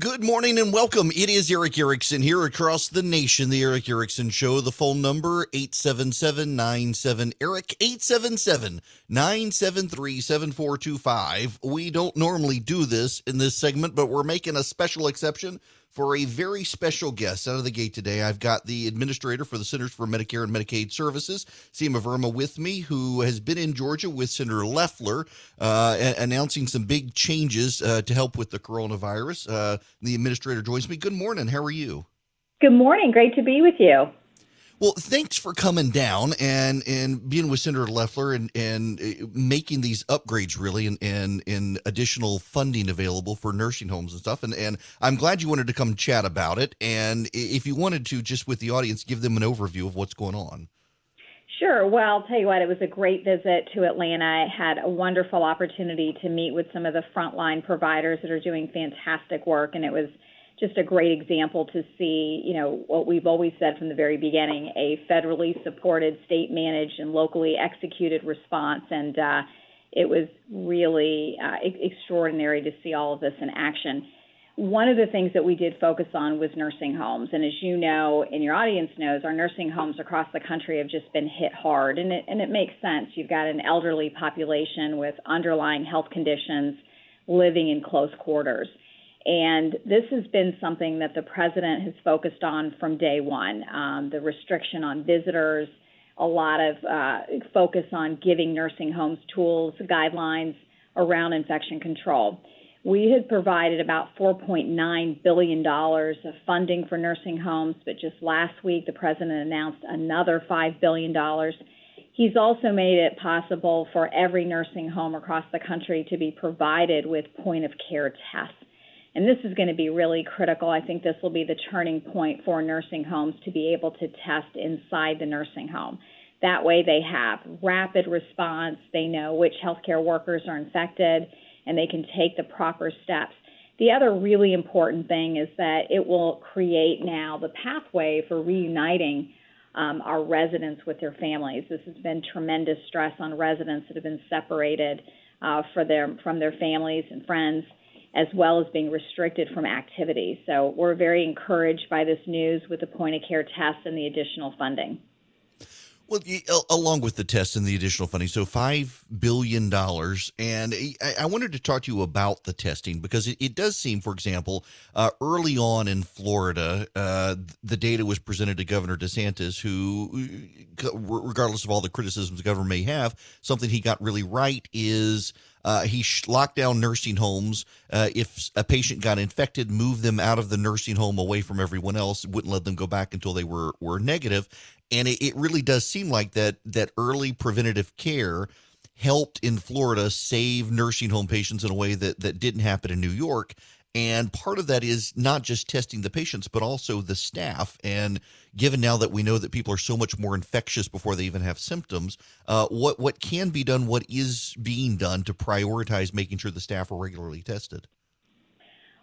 Good morning and welcome. It is Erick Erickson here across the nation. The Erick Erickson Show. The phone number 877 Eric 877 973 7425. We don't normally do this in this segment, but we're making a special exception for a very special guest out of the gate today. I've got the administrator for the Centers for Medicare and Medicaid Services, Seema Verma, with me, who has been in Georgia with Senator Loeffler, uh, a- announcing some big changes uh, to help with the coronavirus. Uh, the administrator joins me. Good morning. How are you? Good morning. Great to be with you. Well, thanks for coming down and and being with Senator Loeffler and and uh, making these upgrades really and and, and additional funding available for nursing homes and stuff. And and I'm glad you wanted to come chat about it. And if you wanted to, just with the audience, give them an overview of what's going on. Sure. Well, I'll tell you what, it was a great visit to Atlanta. I had a wonderful opportunity to meet with some of the frontline providers that are doing fantastic work, and it was just a great example to see, you know, what we've always said from the very beginning a federally supported, state managed, and locally executed response. And uh, it was really uh, extraordinary to see all of this in action. One of the things that we did focus on was nursing homes. And as you know, and your audience knows, our nursing homes across the country have just been hit hard. And it, and it makes sense. You've got an elderly population with underlying health conditions living in close quarters. And this has been something that the president has focused on from day one um, the restriction on visitors, a lot of uh, focus on giving nursing homes tools, guidelines around infection control. We had provided about $4.9 billion of funding for nursing homes, but just last week the president announced another $5 billion. He's also made it possible for every nursing home across the country to be provided with point of care tests. And this is going to be really critical. I think this will be the turning point for nursing homes to be able to test inside the nursing home. That way, they have rapid response. They know which healthcare workers are infected, and they can take the proper steps. The other really important thing is that it will create now the pathway for reuniting um, our residents with their families. This has been tremendous stress on residents that have been separated uh, for their, from their families and friends as well as being restricted from activity. So we're very encouraged by this news with the point of care test and the additional funding. Well, along with the test and the additional funding, so five billion dollars, and I wanted to talk to you about the testing because it, does seem, for example, uh, early on in Florida, uh, the data was presented to Governor DeSantis, who, regardless of all the criticisms the governor may have, something he got really right is uh, he locked down nursing homes. Uh, if a patient got infected, moved them out of the nursing home away from everyone else. Wouldn't let them go back until they were were negative. And it, it really does seem like that that early preventative care helped in Florida save nursing home patients in a way that that didn't happen in New York. And part of that is not just testing the patients, but also the staff. And given now that we know that people are so much more infectious before they even have symptoms, uh, what what can be done, what is being done to prioritize making sure the staff are regularly tested?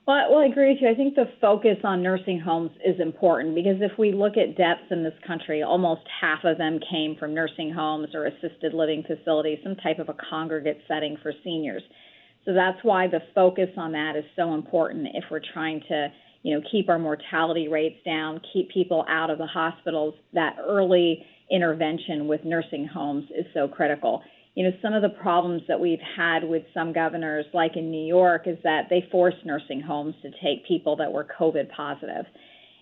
Well, well, I agree with you. I think the focus on nursing homes is important because if we look at deaths in this country, almost half of them came from nursing homes or assisted living facilities, some type of a congregate setting for seniors. So that's why the focus on that is so important if we're trying to, you know, keep our mortality rates down, keep people out of the hospitals. That early intervention with nursing homes is so critical. You know, some of the problems that we've had with some governors, like in New York, is that they forced nursing homes to take people that were COVID positive.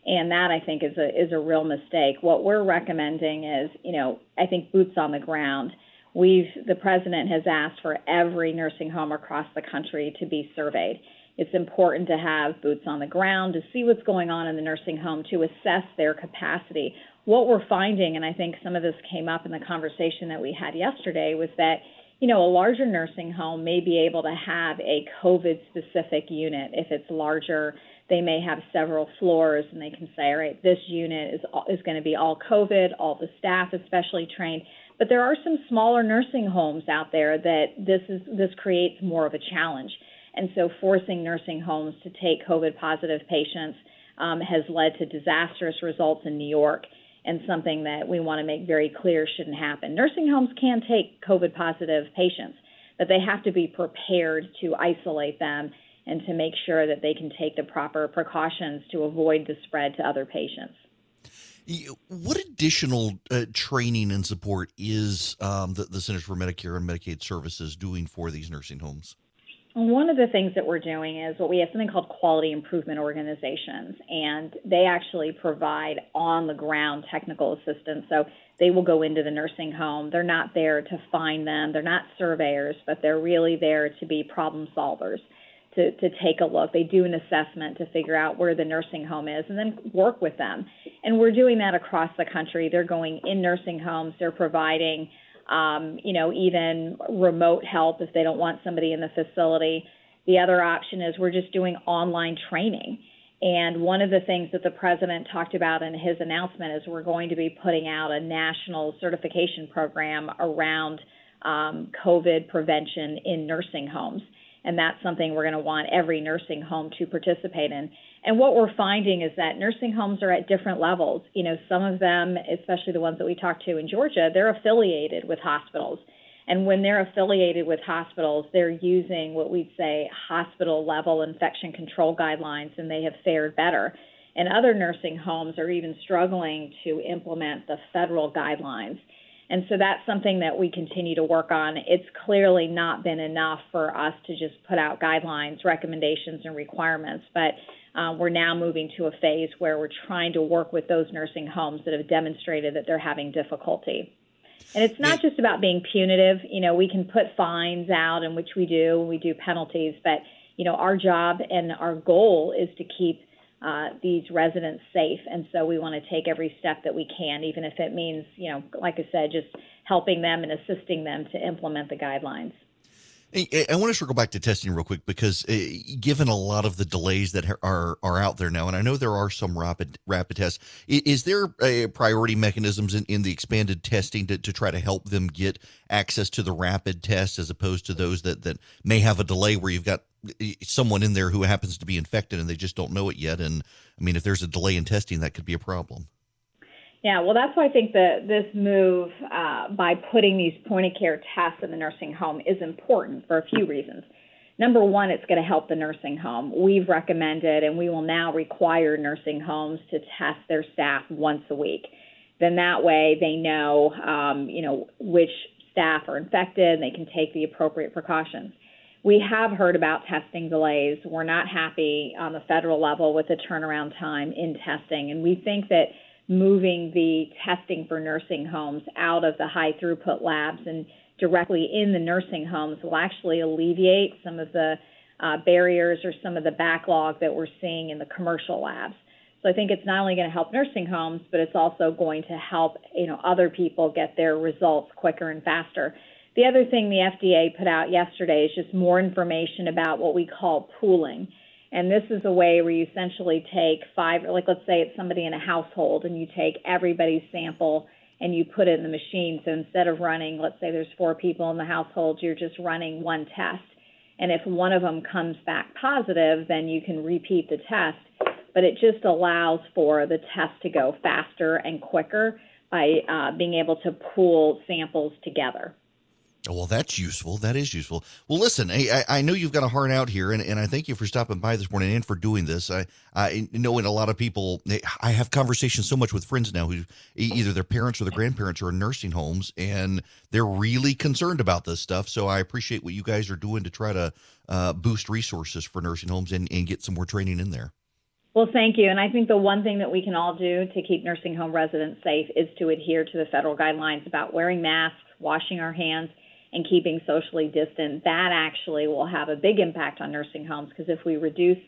And that I think is a is a real mistake. What we're recommending is, you know, I think boots on the ground We've the president has asked for every nursing home across the country to be surveyed. It's important to have boots on the ground to see what's going on in the nursing home to assess their capacity. What we're finding, and I think some of this came up in the conversation that we had yesterday, was that you know, a larger nursing home may be able to have a COVID specific unit. If it's larger, they may have several floors and they can say, all right, this unit is, is going to be all COVID, all the staff is specially trained. But there are some smaller nursing homes out there that this is this creates more of a challenge. And so forcing nursing homes to take COVID positive patients um, has led to disastrous results in New York and something that we want to make very clear shouldn't happen. Nursing homes can take COVID positive patients, but they have to be prepared to isolate them and to make sure that they can take the proper precautions to avoid the spread to other patients. What additional uh, training and support is um, the, the Centers for Medicare and Medicaid Services doing for these nursing homes? One of the things that we're doing is what we have something called quality improvement organizations, and they actually provide on the ground technical assistance. So they will go into the nursing home. They're not there to find them, they're not surveyors, but they're really there to be problem solvers to, to take a look. They do an assessment to figure out where the nursing home is and then work with them. And we're doing that across the country. They're going in nursing homes, they're providing, um, you know, even remote help if they don't want somebody in the facility. The other option is we're just doing online training. And one of the things that the president talked about in his announcement is we're going to be putting out a national certification program around um, COVID prevention in nursing homes and that's something we're going to want every nursing home to participate in. And what we're finding is that nursing homes are at different levels. You know, some of them, especially the ones that we talked to in Georgia, they're affiliated with hospitals. And when they're affiliated with hospitals, they're using what we'd say hospital level infection control guidelines, and they have fared better. And other nursing homes are even struggling to implement the federal guidelines. And so that's something that we continue to work on. It's clearly not been enough for us to just put out guidelines, recommendations, and requirements, but uh, we're now moving to a phase where we're trying to work with those nursing homes that have demonstrated that they're having difficulty. And it's not just about being punitive. You know, we can put fines out, in which we do, we do penalties, but you know, our job and our goal is to keep uh, these residents safe. And so we want to take every step that we can, even if it means, you know, like I said, just helping them and assisting them to implement the guidelines. I want to circle back to testing real quick because, uh, given a lot of the delays that are are out there now, and I know there are some rapid rapid tests, is there a priority mechanisms in, in the expanded testing to, to try to help them get access to the rapid tests as opposed to those that that may have a delay where you've got someone in there who happens to be infected and they just don't know it yet? And I mean, if there's a delay in testing, that could be a problem. Yeah, well, that's why I think that this move uh, by putting these point of care tests in the nursing home is important for a few reasons. Number one, it's going to help the nursing home. We've recommended and we will now require nursing homes to test their staff once a week. Then that way they know, um, you know, which staff are infected and they can take the appropriate precautions. We have heard about testing delays. We're not happy on the federal level with the turnaround time in testing, and we think that moving the testing for nursing homes out of the high throughput labs and directly in the nursing homes will actually alleviate some of the uh, barriers or some of the backlog that we're seeing in the commercial labs. So I think it's not only going to help nursing homes, but it's also going to help you know other people get their results quicker and faster. The other thing the FDA put out yesterday is just more information about what we call pooling. And this is a way where you essentially take five, like let's say it's somebody in a household, and you take everybody's sample and you put it in the machine. So instead of running, let's say there's four people in the household, you're just running one test. And if one of them comes back positive, then you can repeat the test. But it just allows for the test to go faster and quicker by uh, being able to pool samples together. Well, that's useful. That is useful. Well, listen, I, I know you've got a heart out here, and, and I thank you for stopping by this morning and for doing this. I, I know in a lot of people, I have conversations so much with friends now who either their parents or their grandparents are in nursing homes, and they're really concerned about this stuff. So I appreciate what you guys are doing to try to uh, boost resources for nursing homes and, and get some more training in there. Well, thank you. And I think the one thing that we can all do to keep nursing home residents safe is to adhere to the federal guidelines about wearing masks, washing our hands and keeping socially distant, that actually will have a big impact on nursing homes because if we reduce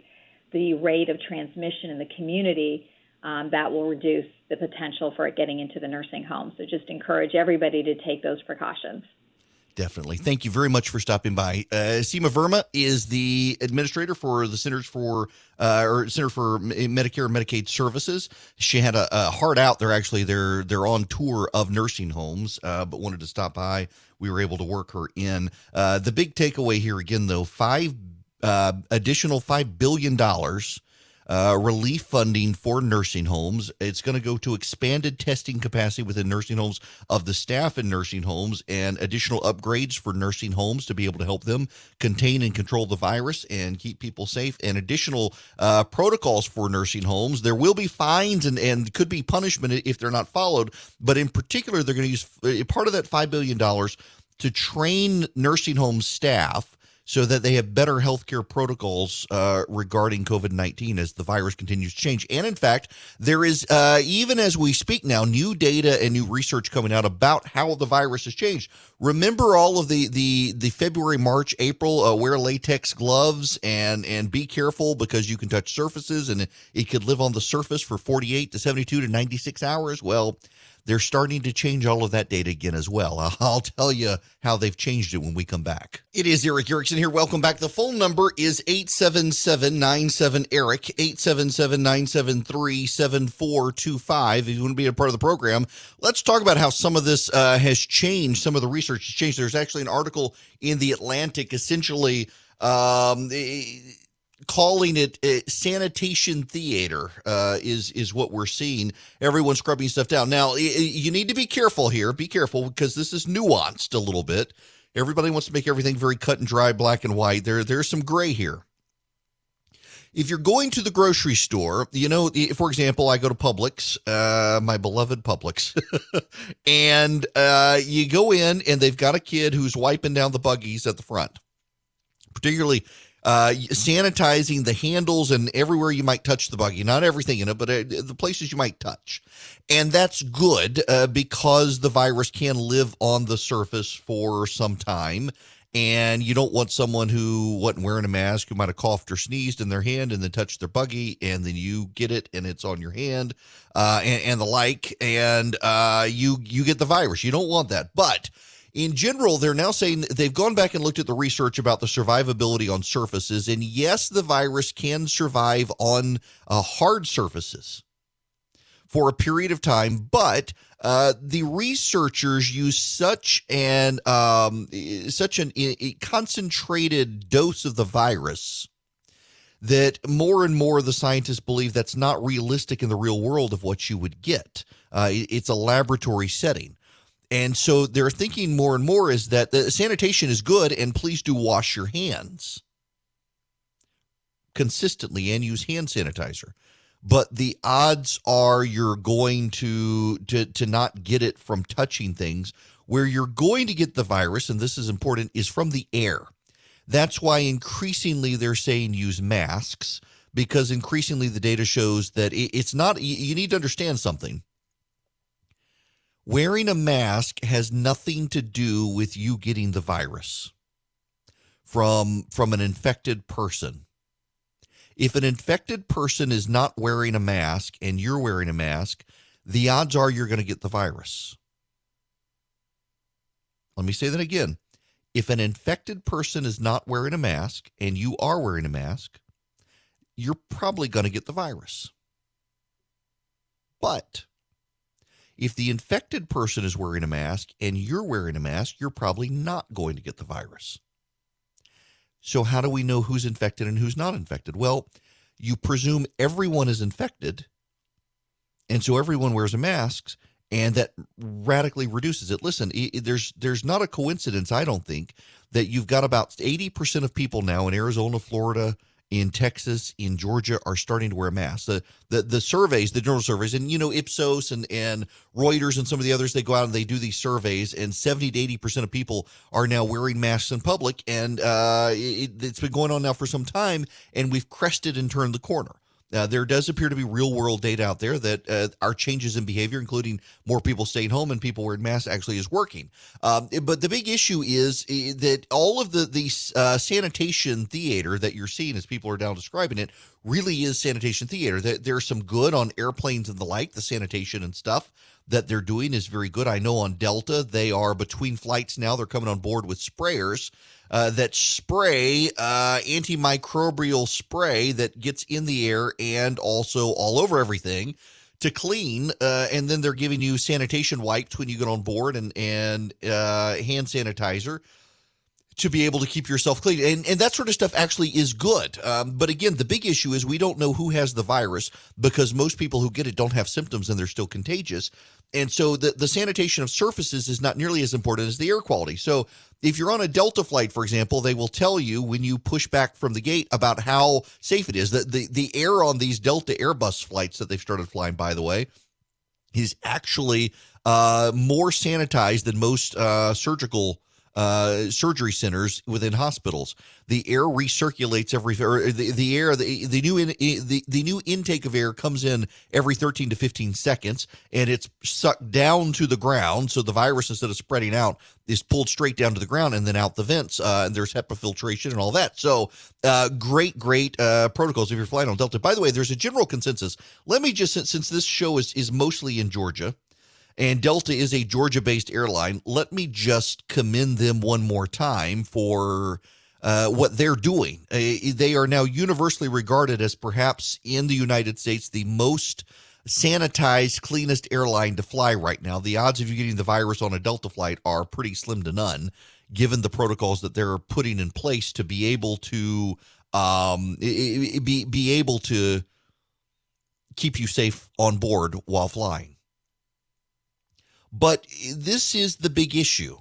the rate of transmission in the community, um, that will reduce the potential for it getting into the nursing home. So just encourage everybody to take those precautions. Definitely. Thank you very much for stopping by. Uh, Seema Verma is the administrator for the Centers for uh, or Center for Medicare and Medicaid Services. She had a, a heart out. They're actually they're they're on tour of nursing homes, uh, but wanted to stop by. We were able to work her in. Uh, the big takeaway here again, though, five uh, additional five billion dollars uh, relief funding for nursing homes. It's going to go to expanded testing capacity within nursing homes of the staff in nursing homes and additional upgrades for nursing homes to be able to help them contain and control the virus and keep people safe, and additional uh, protocols for nursing homes. There will be fines and, and could be punishment if they're not followed, but in particular, they're going to use uh, part of that $5 billion to train nursing home staff so that they have better healthcare protocols uh, regarding COVID 19 as the virus continues to change. And in fact, there is, uh, even as we speak now, new data and new research coming out about how the virus has changed. Remember all of the the the February, March, April, uh, wear latex gloves and and be careful because you can touch surfaces and it could live on the surface for 48 to 72 to 96 hours. Well, they're starting to change all of that data again as well. I'll tell you how they've changed it when we come back. It is Erick Erickson here. Welcome back. The phone number is 877-97-ERIC, 877-973-7425. If you want to be a part of the program, let's talk about how some of this uh, has changed. Some of the research has changed. There's actually an article in The Atlantic essentially um, calling it sanitation theater uh, is is what we're seeing. Everyone scrubbing stuff down. Now you need to be careful here. Be careful because this is nuanced a little bit. Everybody wants to make everything very cut and dry, black and white. There there's some gray here. If you're going to the grocery store, you know, for example, I go to Publix, uh, my beloved Publix, and uh, you go in and they've got a kid who's wiping down the buggies at the front particularly uh, sanitizing the handles and everywhere you might touch the buggy. Not everything in it, but uh, the places you might touch. And that's good uh, because the virus can live on the surface for some time. And you don't want someone who wasn't wearing a mask, who might have coughed or sneezed in their hand and then touched their buggy, and then you get it and it's on your hand, uh, and, and, the like, and uh, you you get the virus. You don't want that, but in general, they're now saying they've gone back and looked at the research about the survivability on surfaces. And yes, the virus can survive on uh, hard surfaces for a period of time, but uh, the researchers use such an um, such an a concentrated dose of the virus that more and more the scientists believe that's not realistic in the real world of what you would get. Uh, it's a laboratory setting. And so they're thinking more and more is that the sanitation is good and please do wash your hands consistently and use hand sanitizer. But the odds are you're going to, to to not get it from touching things. Where you're going to get the virus, and this is important, is from the air. That's why increasingly they're saying use masks because increasingly the data shows that it's not. You need to understand something wearing a mask has nothing to do with you getting the virus from from an infected person. If an infected person is not wearing a mask and you're wearing a mask, the odds are you're going to get the virus. Let me say that again. If an infected person is not wearing a mask and you are wearing a mask, you're probably going to get the virus. But if the infected person is wearing a mask and you're wearing a mask, you're probably not going to get the virus. So, how do we know who's infected and who's not infected? Well, you presume everyone is infected, and so everyone wears a mask, and that radically reduces it. Listen, there's there's not a coincidence, I don't think, that you've got about 80% of people now in Arizona, Florida, in Texas, in Georgia are starting to wear masks. The, the the surveys, the general surveys, and you know Ipsos and and Reuters and some of the others, they go out and they do these surveys, and seventy to eighty percent of people are now wearing masks in public, and uh, it, it's been going on now for some time, and we've crested and turned the corner. Uh, there does appear to be real world data out there that uh, our changes in behavior, including more people staying home and people wearing masks, actually is working. Um, but the big issue is that all of the the uh, sanitation theater that you're seeing, as people are now describing it, really is sanitation theater. That there's some good on airplanes and the like, the sanitation and stuff that they're doing is very good. I know on Delta, they are between flights now, they're coming on board with sprayers uh, that spray uh, antimicrobial spray that gets in the air and also all over everything to clean. Uh, and then they're giving you sanitation wipes when you get on board and and uh, hand sanitizer to be able to keep yourself clean. And, and that sort of stuff actually is good. Um, but again, the big issue is we don't know who has the virus because most people who get it don't have symptoms and they're still contagious. And so the, the sanitation of surfaces is not nearly as important as the air quality. So if you're on a Delta flight, for example, they will tell you when you push back from the gate about how safe it is. That the, the air on these Delta Airbus flights that they've started flying, by the way, is actually uh, more sanitized than most uh, surgical uh, surgery centers within hospitals. The air recirculates every the, the air the, the new in, the, the new intake of air comes in every 13 to 15 seconds and it's sucked down to the ground so the virus instead of spreading out is pulled straight down to the ground and then out the vents uh, and there's HEPA filtration and all that. So uh, great great uh, protocols if you're flying on Delta. By the way, there's a general consensus. Let me just since this show is is mostly in Georgia and Delta is a Georgia based airline. Let me just commend them one more time for uh, what they're doing. Uh, they are now universally regarded as perhaps in the United States the most sanitized, cleanest airline to fly right now. The odds of you getting the virus on a Delta flight are pretty slim to none, given the protocols that they're putting in place to be able to um, be be able to keep you safe on board while flying. But this is the big issue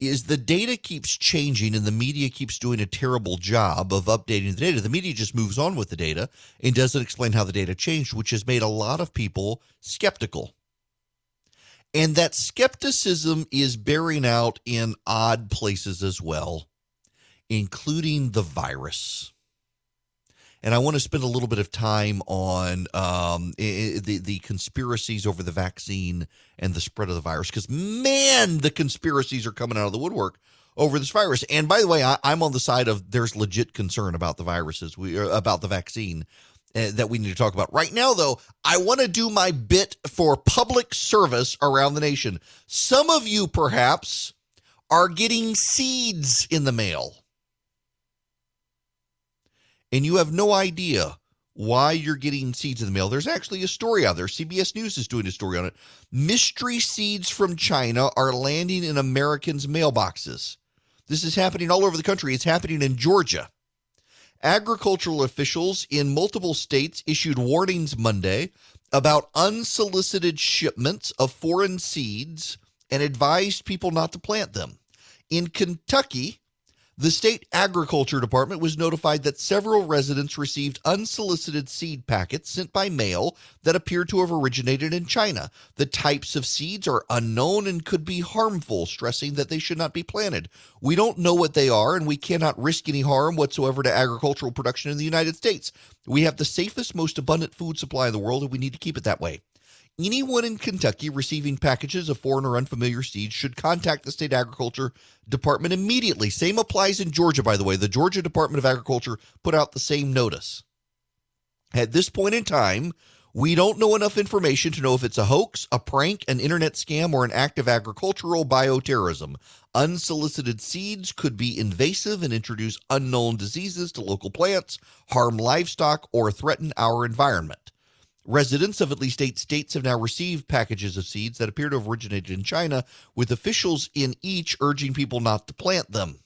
is the data keeps changing and the media keeps doing a terrible job of updating the data. The media just moves on with the data and doesn't explain how the data changed, which has made a lot of people skeptical. And that skepticism is bearing out in odd places as well, including the virus and I want to spend a little bit of time on um, the the conspiracies over the vaccine and the spread of the virus. Because man, the conspiracies are coming out of the woodwork over this virus. And by the way, I, am on the side of there's legit concern about the viruses, we uh, about the vaccine. Uh, that we need to talk about right now though i want to do my bit for public service around the nation some of you perhaps are getting seeds in the mail and you have no idea why you're getting seeds in the mail. There's actually a story out there. CBS News is doing a story on it. Mystery seeds from China are landing in Americans' mailboxes. This is happening all over the country. It's happening in Georgia. Agricultural officials in multiple states issued warnings Monday about unsolicited shipments of foreign seeds and advised people not to plant them. In Kentucky, the state agriculture department was notified that several residents received unsolicited seed packets sent by mail that appear to have originated in China. The types of seeds are unknown and could be harmful, stressing that they should not be planted. We don't know what they are, and we cannot risk any harm whatsoever to agricultural production in the United States. We have the safest, most abundant food supply in the world, and we need to keep it that way. Anyone in Kentucky receiving packages of foreign or unfamiliar seeds should contact the state agriculture department immediately. Same applies in Georgia, by the way. The Georgia Department of Agriculture put out the same notice. At this point in time, we don't know enough information to know if it's a hoax, a prank, an internet scam, or an act of agricultural bioterrorism. Unsolicited seeds could be invasive and introduce unknown diseases to local plants, harm livestock, or threaten our environment. Residents of at least eight states have now received packages of seeds that appear to have originated in China, with officials in each urging people not to plant them.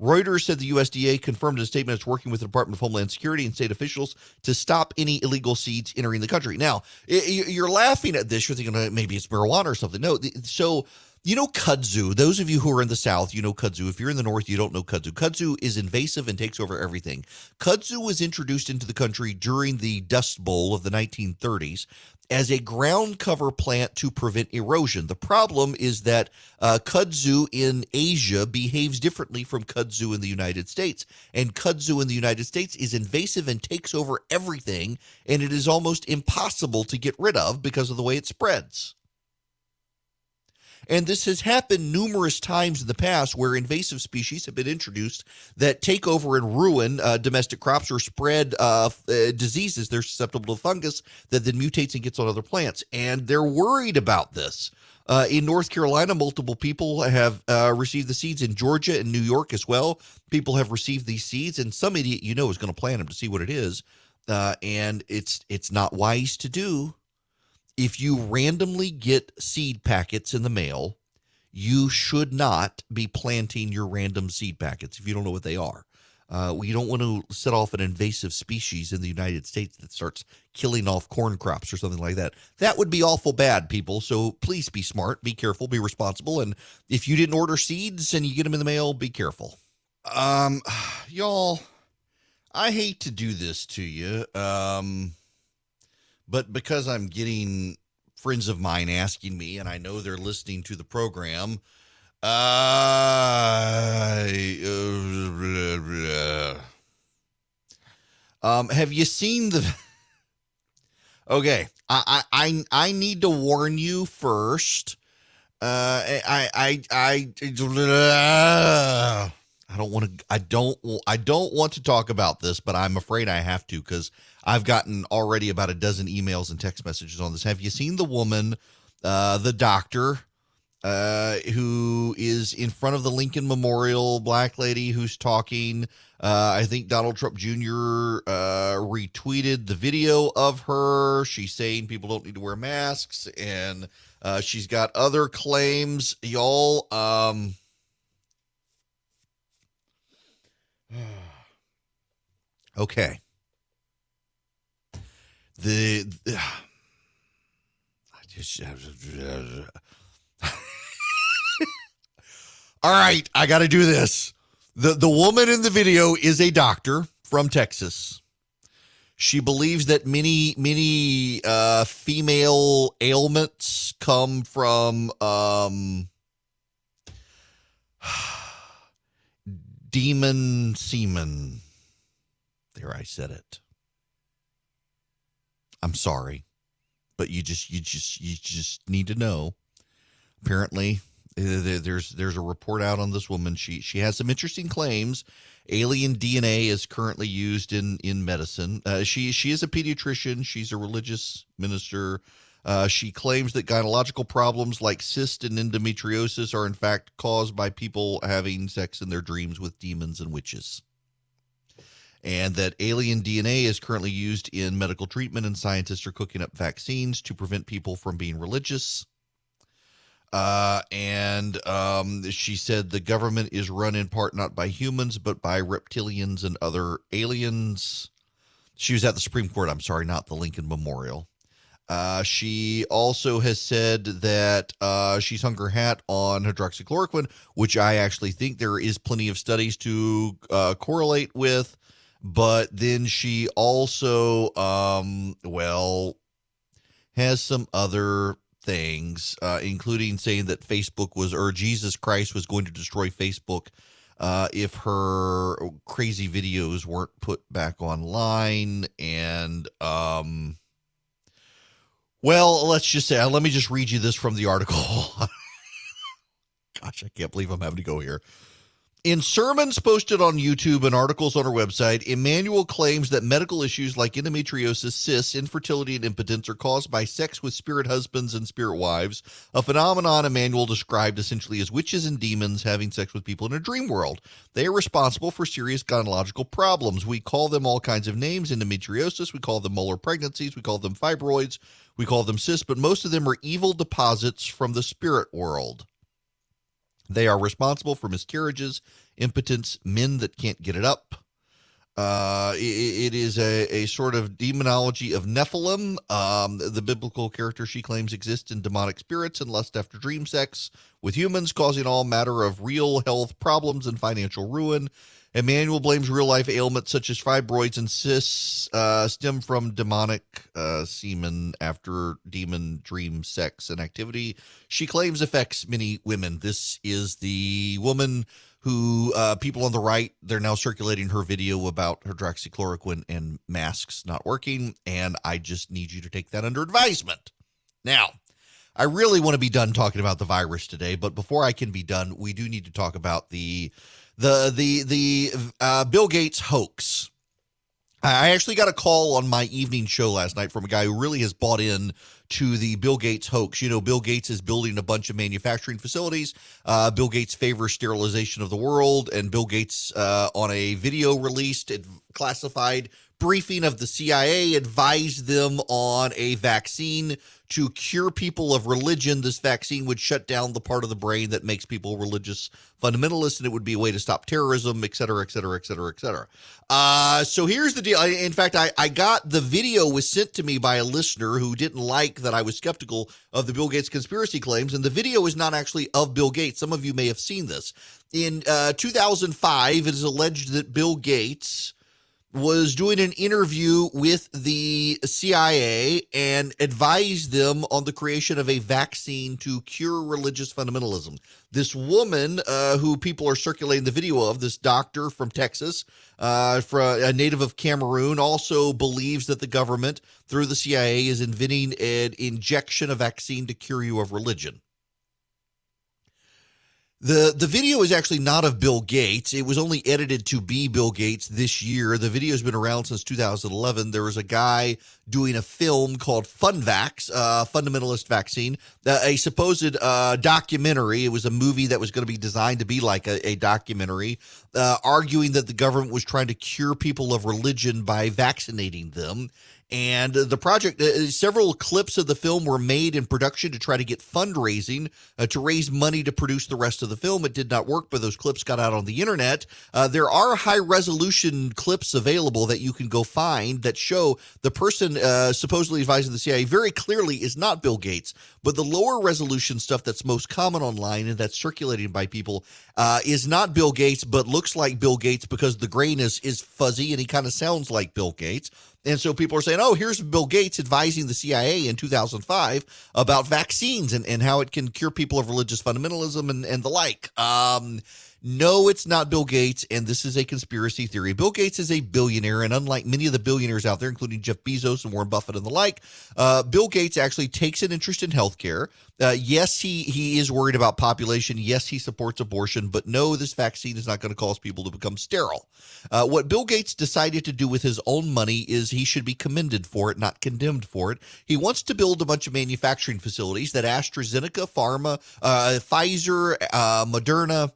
Reuters said the USDA confirmed in a statement it's working with the Department of Homeland Security and state officials to stop any illegal seeds entering the country. Now, you're laughing at this. You're thinking maybe it's marijuana or something. No, so you know kudzu. Those of you who are in the South, you know kudzu. If you're in the North, you don't know kudzu. Kudzu is invasive and takes over everything. Kudzu was introduced into the country during the Dust Bowl of the 1930s as a ground cover plant to prevent erosion. The problem is that uh, kudzu in Asia behaves differently from kudzu in the United States. And kudzu in the United States is invasive and takes over everything, and it is almost impossible to get rid of because of the way it spreads. And this has happened numerous times in the past where invasive species have been introduced that take over and ruin uh, domestic crops or spread uh, uh, diseases. They're susceptible to fungus that then mutates and gets on other plants. And they're worried about this. Uh, in North Carolina, multiple people have uh, received the seeds. In Georgia and New York as well, people have received these seeds, and some idiot you know is going to plant them to see what it is. Uh, and it's it's not wise to do if you randomly get seed packets in the mail, you should not be planting your random seed packets if you don't know what they are. Uh, we don't want to set off an invasive species in the United States that starts killing off corn crops or something like that. That would be awful bad, people. So please be smart, be careful, be responsible. And if you didn't order seeds and you get them in the mail, be careful. Um, y'all, I hate to do this to you. Um, but because I'm getting friends of mine asking me, and I know they're listening to the program, uh, um, have you seen the? Okay, I I I need to warn you first. Uh, I I I I don't want to. I don't. I don't want to talk about this, but I'm afraid I have to because I've gotten already about a dozen emails and text messages on this. Have you seen the woman, uh, the doctor, uh, who is in front of the Lincoln Memorial, black lady who's talking? Uh, I think Donald Trump Jr. Uh, retweeted the video of her. She's saying people don't need to wear masks, and uh, she's got other claims. Y'all, um, okay. The, the I just All right, I got to do this. The the woman in the video is a doctor from Texas. She believes that many many uh, female ailments come from um, demon semen. There, I said it. I'm sorry, but you just you just you just need to know. Apparently, there's there's a report out on this woman. She she has some interesting claims. Alien DNA is currently used in in medicine. Uh, she she is a pediatrician. She's a religious minister. Uh, she claims that gynecological problems like cyst and endometriosis are in fact caused by people having sex in their dreams with demons and witches. And that alien DNA is currently used in medical treatment, and scientists are cooking up vaccines to prevent people from being religious. Uh, and um, she said the government is run in part not by humans, but by reptilians and other aliens. She was at the Supreme Court, I'm sorry, not the Lincoln Memorial. Uh, she also has said that uh, she's hung her hat on hydroxychloroquine, which I actually think there is plenty of studies to uh, correlate with. But then she also, um, well, has some other things, uh, including saying that Facebook was, or Jesus Christ was going to destroy Facebook uh, if her crazy videos weren't put back online. And, um, well, let's just say, uh, let me just read you this from the article. Gosh, I can't believe I'm having to go here. In sermons posted on YouTube and articles on her website, Immanuel claims that medical issues like endometriosis, cysts, infertility, and impotence are caused by sex with spirit husbands and spirit wives, a phenomenon Immanuel described essentially as witches and demons having sex with people in a dream world. They are responsible for serious gynecological problems. We call them all kinds of names endometriosis, we call them molar pregnancies, we call them fibroids, we call them cysts, but most of them are evil deposits from the spirit world. They are responsible for miscarriages, impotence, men that can't get it up. Uh, it, it is a, a sort of demonology of Nephilim. Um, the biblical character she claims exists in demonic spirits and lust after dream sex with humans, causing all matter of real health problems and financial ruin. Immanuel blames real life ailments such as fibroids and cysts uh, stem from demonic uh, semen after demon dream sex and activity. She claims affects many women. This is the woman who uh, people on the right they're now circulating her video about hydroxychloroquine and masks not working, and I just need you to take that under advisement. Now, I really want to be done talking about the virus today, but before I can be done, we do need to talk about the the the the uh, Bill Gates hoax. I actually got a call on my evening show last night from a guy who really has bought in to the Bill Gates hoax. You know, Bill Gates is building a bunch of manufacturing facilities. Uh, Bill Gates favors sterilization of the world, and Bill Gates, uh, on a video released, it classified, briefing of the CIA advised them on a vaccine to cure people of religion. This vaccine would shut down the part of the brain that makes people religious fundamentalists, and it would be a way to stop terrorism, et cetera, et cetera, et cetera, et cetera. Uh, so here's the deal. In fact, I, I got the video was sent to me by a listener who didn't like that I was skeptical of the Bill Gates conspiracy claims, and the video is not actually of Bill Gates. Some of you may have seen this. In uh, 2005, it is alleged that Bill Gates was doing an interview with the CIA and advised them on the creation of a vaccine to cure religious fundamentalism. This woman, uh, who people are circulating the video of, this doctor from Texas, uh, from a native of Cameroon, also believes that the government, through the CIA, is inventing an injection, a vaccine to cure you of religion. The the video is actually not of Bill Gates. It was only edited to be Bill Gates this year. The video has been around since 2011. There was a guy doing a film called Funvax, uh, fundamentalist vaccine, uh, a supposed uh, documentary. It was a movie that was going to be designed to be like a, a documentary, uh, arguing that the government was trying to cure people of religion by vaccinating them. And the project, uh, several clips of the film were made in production to try to get fundraising uh, to raise money to produce the rest of the film. It did not work, but those clips got out on the internet. Uh, there are high resolution clips available that you can go find that show the person uh, supposedly advising the CIA very clearly is not Bill Gates, but the lower resolution stuff that's most common online and that's circulating by people uh, is not Bill Gates, but looks like Bill Gates because the grain is is fuzzy and he kind of sounds like Bill Gates. And so people are saying, oh, here's Bill Gates advising the CIA in 2005 about vaccines and, and how it can cure people of religious fundamentalism and, and the like. Um, no, it's not Bill Gates, and this is a conspiracy theory. Bill Gates is a billionaire, and unlike many of the billionaires out there, including Jeff Bezos and Warren Buffett and the like, uh, Bill Gates actually takes an interest in healthcare. Uh, yes, he he is worried about population. Yes, he supports abortion, but no, this vaccine is not going to cause people to become sterile. Uh, what Bill Gates decided to do with his own money is he should be commended for it, not condemned for it. He wants to build a bunch of manufacturing facilities that AstraZeneca, Pharma, uh, Pfizer, uh, Moderna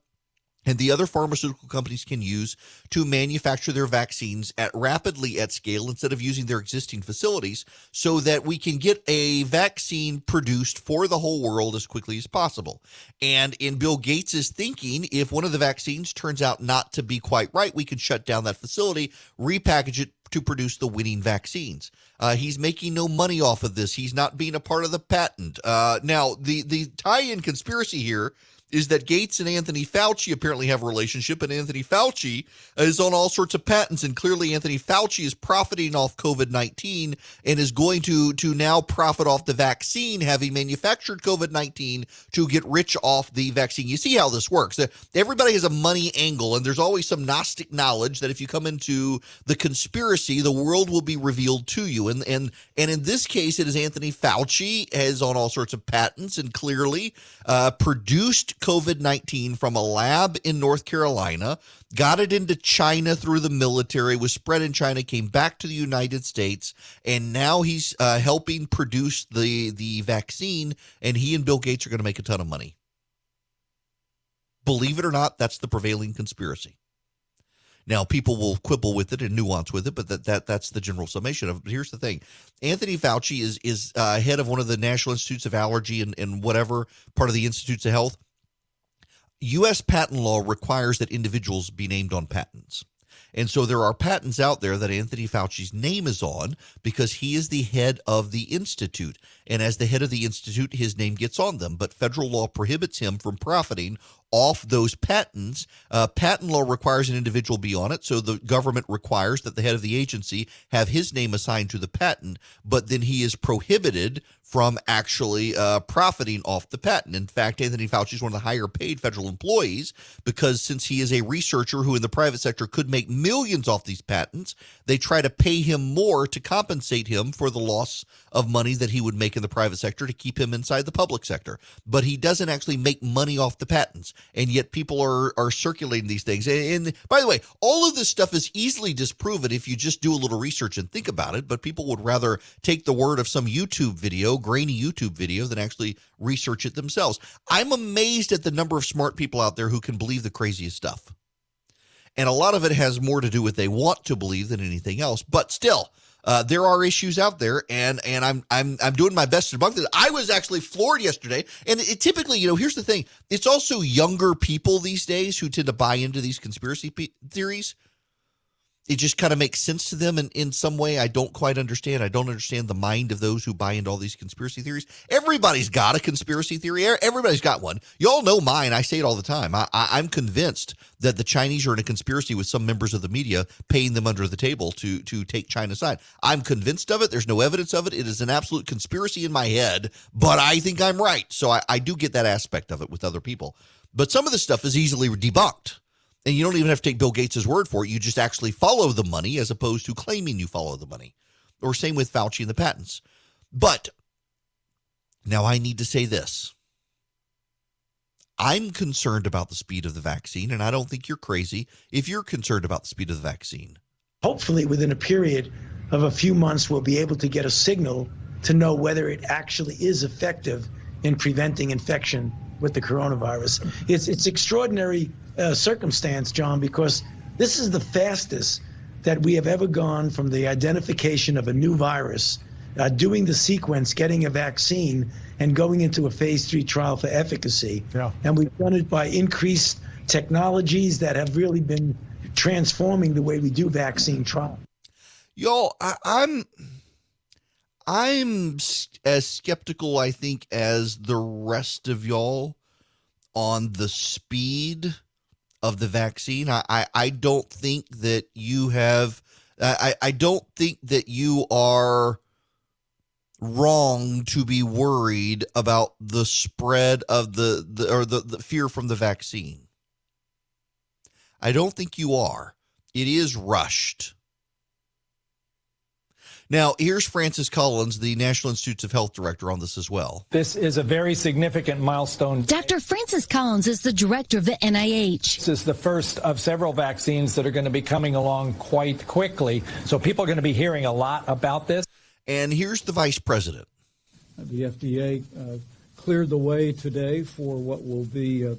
and the other pharmaceutical companies can use to manufacture their vaccines at rapidly at scale instead of using their existing facilities so that we can get a vaccine produced for the whole world as quickly as possible. And in Bill Gates's thinking, if one of the vaccines turns out not to be quite right, we can shut down that facility, repackage it to produce the winning vaccines. Uh, he's making no money off of this. He's not being a part of the patent. Uh, now, the the tie-in conspiracy here is that Gates and Anthony Fauci apparently have a relationship, and Anthony Fauci is on all sorts of patents, and clearly Anthony Fauci is profiting off COVID nineteen and is going to to now profit off the vaccine, having manufactured COVID nineteen to get rich off the vaccine. You see how this works. Everybody has a money angle, and there's always some Gnostic knowledge that if you come into the conspiracy, the world will be revealed to you. And and and in this case, it is Anthony Fauci has on all sorts of patents and clearly uh, produced COVID 19 from a lab in North Carolina, got it into China through the military, was spread in China, came back to the United States, and now he's uh, helping produce the, the vaccine, and he and Bill Gates are going to make a ton of money. Believe it or not, that's the prevailing conspiracy. Now, people will quibble with it and nuance with it, but that, that that's the general summation of. But here's the thing: Anthony Fauci is is uh, head of one of the National Institutes of Allergy and, and whatever part of the Institutes of Health. U.S. patent law requires that individuals be named on patents. And so there are patents out there that Anthony Fauci's name is on because he is the head of the institute. And as the head of the institute, his name gets on them. But federal law prohibits him from profiting off those patents. Uh, patent law requires an individual be on it, so the government requires that the head of the agency have his name assigned to the patent, but then he is prohibited from actually uh, profiting off the patent. In fact, Anthony Fauci is one of the higher paid federal employees because since he is a researcher who in the private sector could make millions off these patents, they try to pay him more to compensate him for the loss of money that he would make in the private sector to keep him inside the public sector. But he doesn't actually make money off the patents and yet people are are circulating these things. And, and, by the way, all of this stuff is easily disproven if you just do a little research and think about it. But people would rather take the word of some YouTube video, grainy YouTube video, than actually research it themselves. I'm amazed at the number of smart people out there who can believe the craziest stuff. and a lot of it has more to do with they want to believe than anything else. But still, uh, there are issues out there, and and I'm I'm I'm doing my best to debunk this. I was actually floored yesterday, and it, typically, you know, here's the thing: it's also younger people these days who tend to buy into these conspiracy pe- theories it just kind of makes sense to them in, in some way I don't quite understand. I don't understand the mind of those who buy into all these conspiracy theories. Everybody's got a conspiracy theory. Everybody's got one. Y'all know mine. I say it all the time. I, I, I'm convinced that the Chinese are in a conspiracy with some members of the media paying them under the table to to take China's side. I'm convinced of it. There's no evidence of it. It is an absolute conspiracy in my head, but I think I'm right. So I, I do get that aspect of it with other people. But some of the stuff is easily debunked. And you don't even have to take Bill Gates' word for it. You just actually follow the money as opposed to claiming you follow the money. Or same with Fauci and the patents. But now I need to say this. I'm concerned about the speed of the vaccine, and I don't think you're crazy if you're concerned about the speed of the vaccine. Hopefully, within a period of a few months, we'll be able to get a signal to know whether it actually is effective in preventing infection with the coronavirus. It's, it's extraordinary uh, circumstance, John, because this is the fastest that we have ever gone from the identification of a new virus, uh, doing the sequence, getting a vaccine, and going into a phase three trial for efficacy. Yeah. And we've done it by increased technologies that have really been transforming the way we do vaccine trials. Y'all, I, I'm. I'm as skeptical, I think, as the rest of y'all on the speed of the vaccine. I, I, I don't think that you have, I, I don't think that you are wrong to be worried about the spread of the, the or the, the fear from the vaccine. I don't think you are. It is rushed. Now, here's Francis Collins, the National Institutes of Health director, on this as well. This is a very significant milestone. Dr. Francis Collins is the director of the NIH. This is the first of several vaccines that are going to be coming along quite quickly. So people are going to be hearing a lot about this. And here's the vice president. The FDA uh, cleared the way today for what will be uh,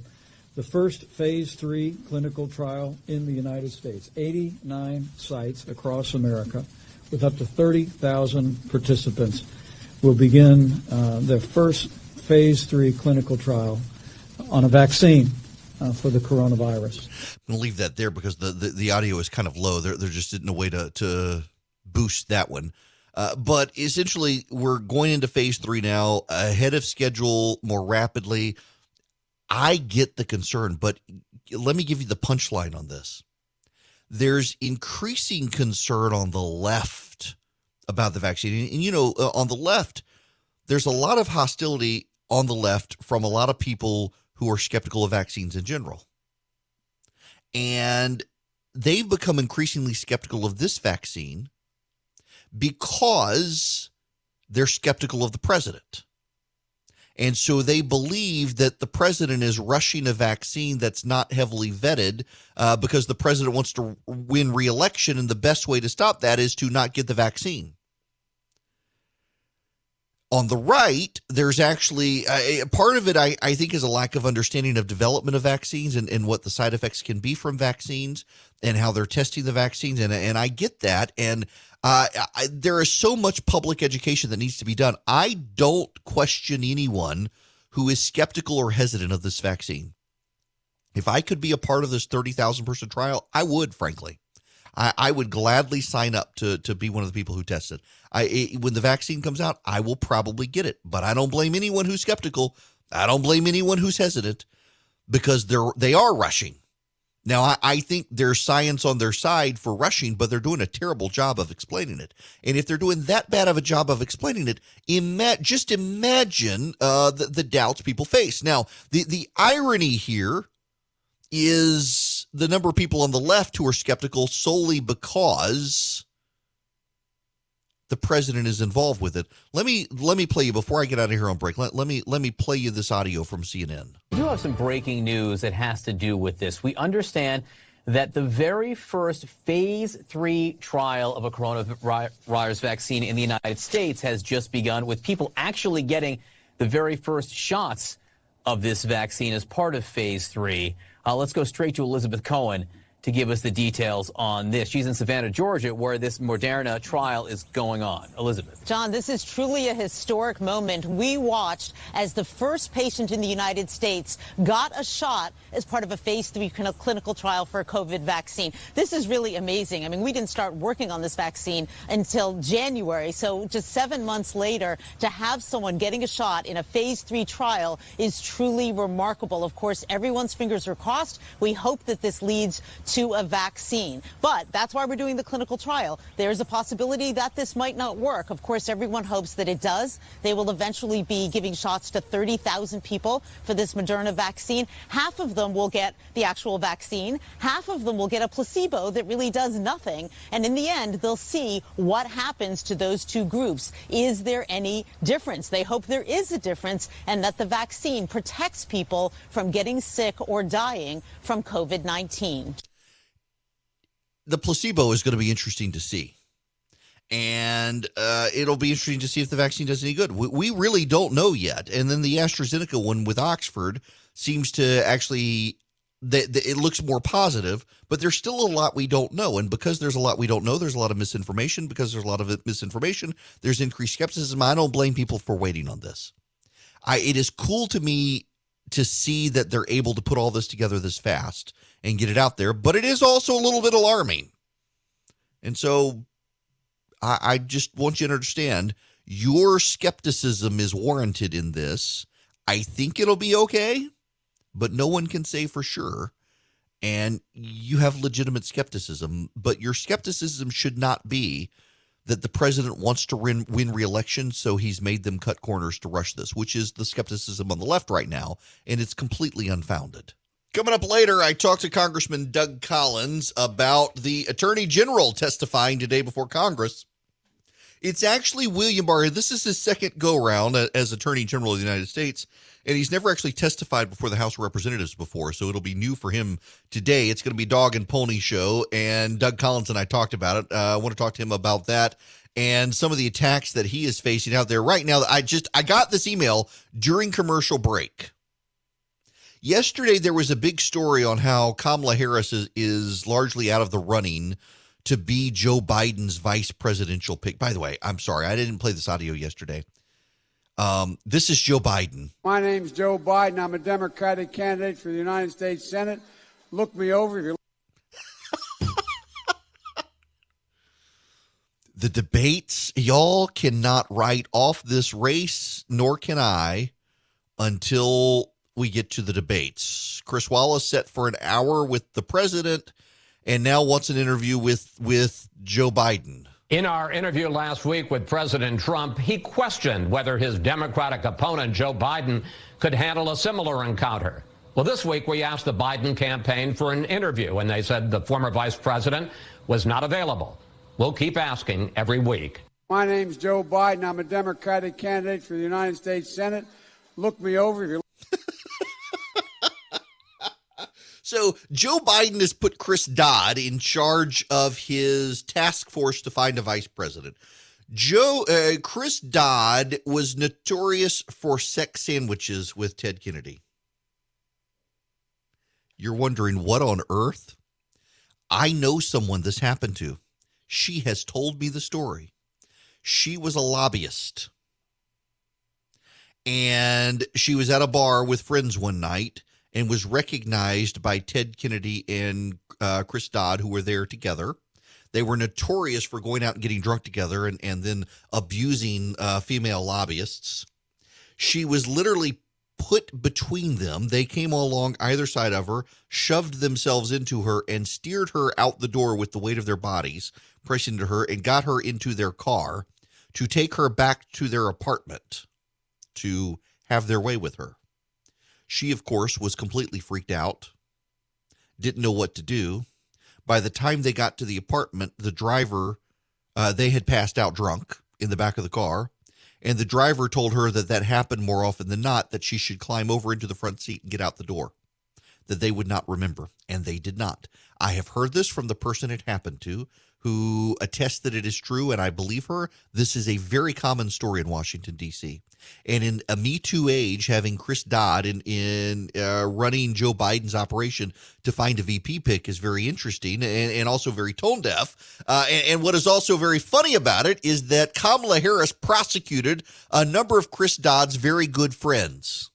the first phase three clinical trial in the United States. 89 sites across America with up to 30,000 participants will begin uh, their first phase three clinical trial on a vaccine uh, for the coronavirus. I'm going to leave that there because the, the, the, audio is kind of low. There, there just isn't a way to, to boost that one. Uh, but essentially, we're going into phase three now, ahead of schedule, more rapidly. I get the concern, but let me give you the punchline on this there's increasing concern on the left about the vaccine. And, you know, uh, on the left, there's a lot of hostility on the left from a lot of people who are skeptical of vaccines in general. And they've become increasingly skeptical of this vaccine because they're skeptical of the president. And so they believe that the president is rushing a vaccine that's not heavily vetted uh, because the president wants to win reelection. And the best way to stop that is to not get the vaccine. On the right, there's actually uh, part of it, I, I think, is a lack of understanding of development of vaccines and, and what the side effects can be from vaccines and how they're testing the vaccines. And, and I get that. And uh, I, there is so much public education that needs to be done. I don't question anyone who is skeptical or hesitant of this vaccine. If I could be a part of this 30,000 person trial, I would, frankly. I, I, would gladly sign up to, to be one of the people who test it. I, it, when the vaccine comes out, I will probably get it, but I don't blame anyone who's skeptical. I don't blame anyone who's hesitant because they're, they are rushing. Now, I, I, think there's science on their side for rushing, but they're doing a terrible job of explaining it. And if they're doing that bad of a job of explaining it, ima- just imagine uh, the, the doubts people face. Now, the, the irony here is the number of people on the left who are skeptical solely because the president is involved with it. Let me let me play you before I get out of here on break. Let, let me let me play you this audio from CNN. We do have some breaking news that has to do with this. We understand that the very first phase three trial of a coronavirus vaccine in the United States has just begun with people actually getting the very first shots of this vaccine as part of phase three. Uh, let's go straight to Elizabeth Cohen to give us the details on this. She's in Savannah, Georgia, where this Moderna trial is going on. Elizabeth. John, this is truly a historic moment. We watched as the first patient in the United States got a shot as part of a phase three clinical trial for a COVID vaccine. This is really amazing. I mean, we didn't start working on this vaccine until January. So just seven months later, to have someone getting a shot in a phase three trial is truly remarkable. Of course, everyone's fingers are crossed. We hope that this leads a vaccine. But that's why we're doing the clinical trial. There's a possibility that this might not work. Of course, everyone hopes that it does. They will eventually be giving shots to 30,000 people for this Moderna vaccine. Half of them will get the actual vaccine. Half of them will get a placebo that really does nothing. And in the end, they'll see what happens to those two groups. Is there any difference? They hope there is a difference and that the vaccine protects people from getting sick or dying from COVID 19 the placebo is going to be interesting to see. And uh, it'll be interesting to see if the vaccine does any good. We, we, really don't know yet. And then the AstraZeneca one with Oxford seems to actually, it looks more positive, but there's still a lot we don't know. And because there's a lot we don't know, there's a lot of misinformation. Because there's a lot of misinformation, there's increased skepticism. I don't blame people for waiting on this. I, it is cool to me to see that they're able to put all this together this fast and get it out there, but it is also a little bit alarming. And so I, I just want you to understand your skepticism is warranted in this. I think it'll be okay, but no one can say for sure. And you have legitimate skepticism, but your skepticism should not be that the president wants to win, win re-election, so he's made them cut corners to rush this, which is the skepticism on the left right now, and it's completely unfounded. Coming up later, I talked to Congressman Doug Collins about the Attorney General testifying today before Congress. It's actually William Barr. This is his second go round as Attorney General of the United States, and he's never actually testified before the House of Representatives before, so it'll be new for him today. It's going to be dog and pony show, and Doug Collins and I talked about it. Uh, I want to talk to him about that and some of the attacks that he is facing out there right now. I just I got this email during commercial break. Yesterday, there was a big story on how Kamala Harris is, is largely out of the running to be Joe Biden's vice presidential pick. By the way, I'm sorry, I didn't play this audio yesterday. Um, this is Joe Biden. My name's Joe Biden. I'm a Democratic candidate for the United States Senate. Look me over if you're. the debates, y'all cannot write off this race, nor can I, until we get to the debates. Chris Wallace set for an hour with the president and now wants an interview with with Joe Biden. In our interview last week with President Trump, he questioned whether his Democratic opponent Joe Biden could handle a similar encounter. Well, this week we asked the Biden campaign for an interview, and they said the former vice president was not available. We'll keep asking every week. My name's Joe Biden. I'm a Democratic candidate for the United States Senate. Look me over if you So Joe Biden has put Chris Dodd in charge of his task force to find a vice president. Joe uh, Chris Dodd was notorious for sex sandwiches with Ted Kennedy. You're wondering what on earth? I know someone this happened to. She has told me the story. She was a lobbyist. And she was at a bar with friends one night and was recognized by Ted Kennedy and uh, Chris Dodd, who were there together. They were notorious for going out and getting drunk together and, and then abusing uh, female lobbyists. She was literally put between them. They came along either side of her, shoved themselves into her, and steered her out the door with the weight of their bodies, pressing into her, and got her into their car to take her back to their apartment to have their way with her. She, of course, was completely freaked out, didn't know what to do. By the time they got to the apartment, the driver, uh, they had passed out drunk in the back of the car. And the driver told her that that happened more often than not, that she should climb over into the front seat and get out the door, that they would not remember. And they did not. I have heard this from the person it happened to, who attests that it is true, and I believe her. This is a very common story in Washington D.C. And in a Me Too age, having Chris Dodd in in uh, running Joe Biden's operation to find a VP pick is very interesting and, and also very tone deaf. Uh, and, and what is also very funny about it is that Kamala Harris prosecuted a number of Chris Dodd's very good friends.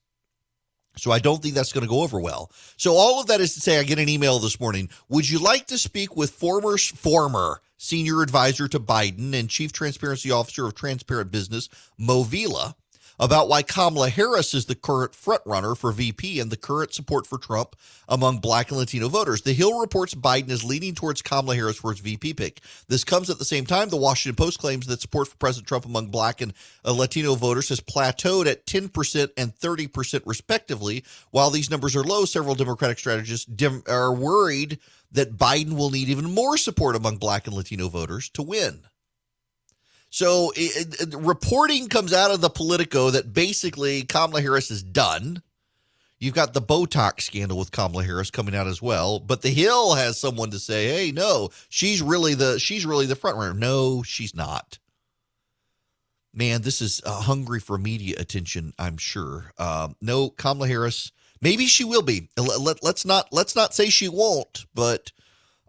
So I don't think that's going to go over well. So all of that is to say, I get an email this morning. Would you like to speak with former former senior advisor to Biden and chief transparency officer of Transparent Business, Moe Vela? About why Kamala Harris is the current frontrunner for VP and the current support for Trump among black and Latino voters. The Hill reports Biden is leaning towards Kamala Harris for his VP pick. This comes at the same time the Washington Post claims that support for President Trump among black and uh, Latino voters has plateaued at 10% and 30% respectively. While these numbers are low, several Democratic strategists dim- are worried that Biden will need even more support among black and Latino voters to win. So it, it, reporting comes out of the Politico that basically Kamala Harris is done. You've got the Botox scandal with Kamala Harris coming out as well, but the Hill has someone to say, "Hey, no, she's really the she's really the front runner." No, she's not. Man, this is uh, hungry for media attention. I'm sure. Um, no, Kamala Harris. Maybe she will be. Let, let, let's not let's not say she won't, but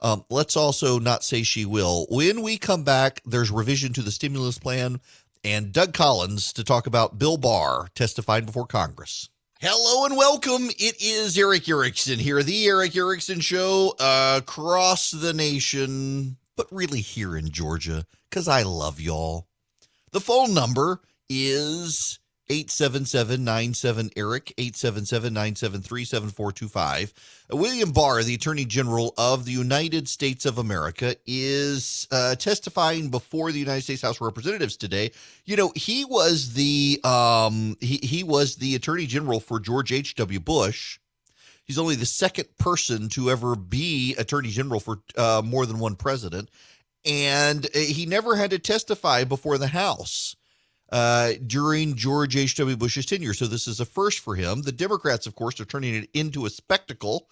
um, let's also not say she will. When we come back, there's revision to the stimulus plan and Doug Collins to talk about Bill Barr testifying before Congress. Hello and welcome. It is Erick Erickson here, the Erick Erickson Show uh, across the nation, but really here in Georgia, because I love y'all. The phone number is 877 Eric, 877 973 7425. William Barr, the Attorney General of the United States of America, is uh, testifying before the United States House of Representatives today. You know, he was the um, he, he was the Attorney General for George H.W. Bush. He's only the second person to ever be Attorney General for uh, more than one president. And uh, he never had to testify before the House uh, during George H.W. Bush's tenure. So this is a first for him. The Democrats, of course, are turning it into a spectacle.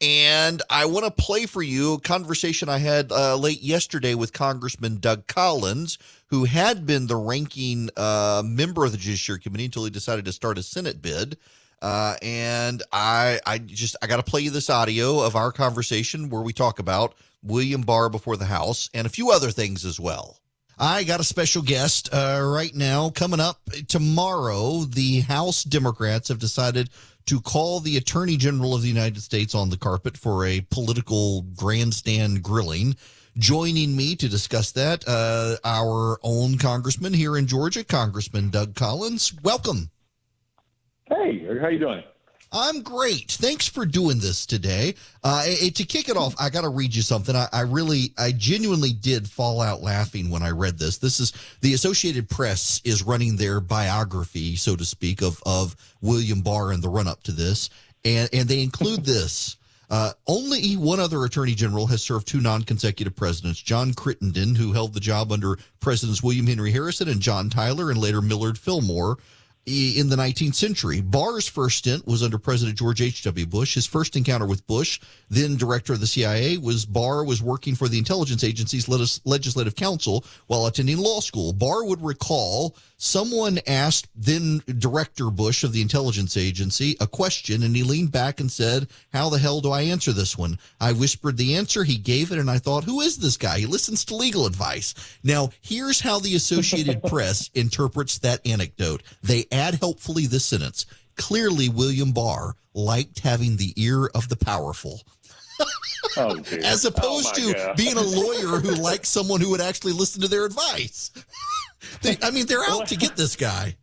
And I want to play for you a conversation I had uh, late yesterday with Congressman Doug Collins, who had been the ranking uh, member of the Judiciary Committee until he decided to start a Senate bid. Uh, and I, I just, I got to play you this audio of our conversation where we talk about William Barr before the House and a few other things as well. I got a special guest uh, right now coming up tomorrow. The House Democrats have decided to call the Attorney General of the United States on the carpet for a political grandstand grilling. Joining me to discuss that, uh, our own congressman here in Georgia, Congressman Doug Collins. Welcome. Hey, how you doing? I'm great. Thanks for doing this today. Uh, to kick it off, I got to read you something. I, I, really, I genuinely did fall out laughing when I read this. This is the Associated Press is running their biography, so to speak, of of William Barr and the run up to this, and and they include this. Uh, only one other attorney general has served two non consecutive presidents John Crittenden, who held the job under Presidents William Henry Harrison and John Tyler, and later Millard Fillmore in the 19th century. Barr's first stint was under President George H.W. Bush. His first encounter with Bush, then director of the CIA, was Barr was working for the intelligence agency's legislative counsel while attending law school. Barr would recall someone asked then director Bush of the intelligence agency a question and he leaned back and said, How the hell do I answer this one? I whispered the answer. He gave it and I thought, Who is this guy? He listens to legal advice. Now, here's how the Associated Press interprets that anecdote. They add helpfully this sentence. Clearly, William Barr liked having the ear of the powerful. oh, As opposed oh, to God. being a lawyer who likes someone who would actually listen to their advice. They, I mean, they're out to get this guy.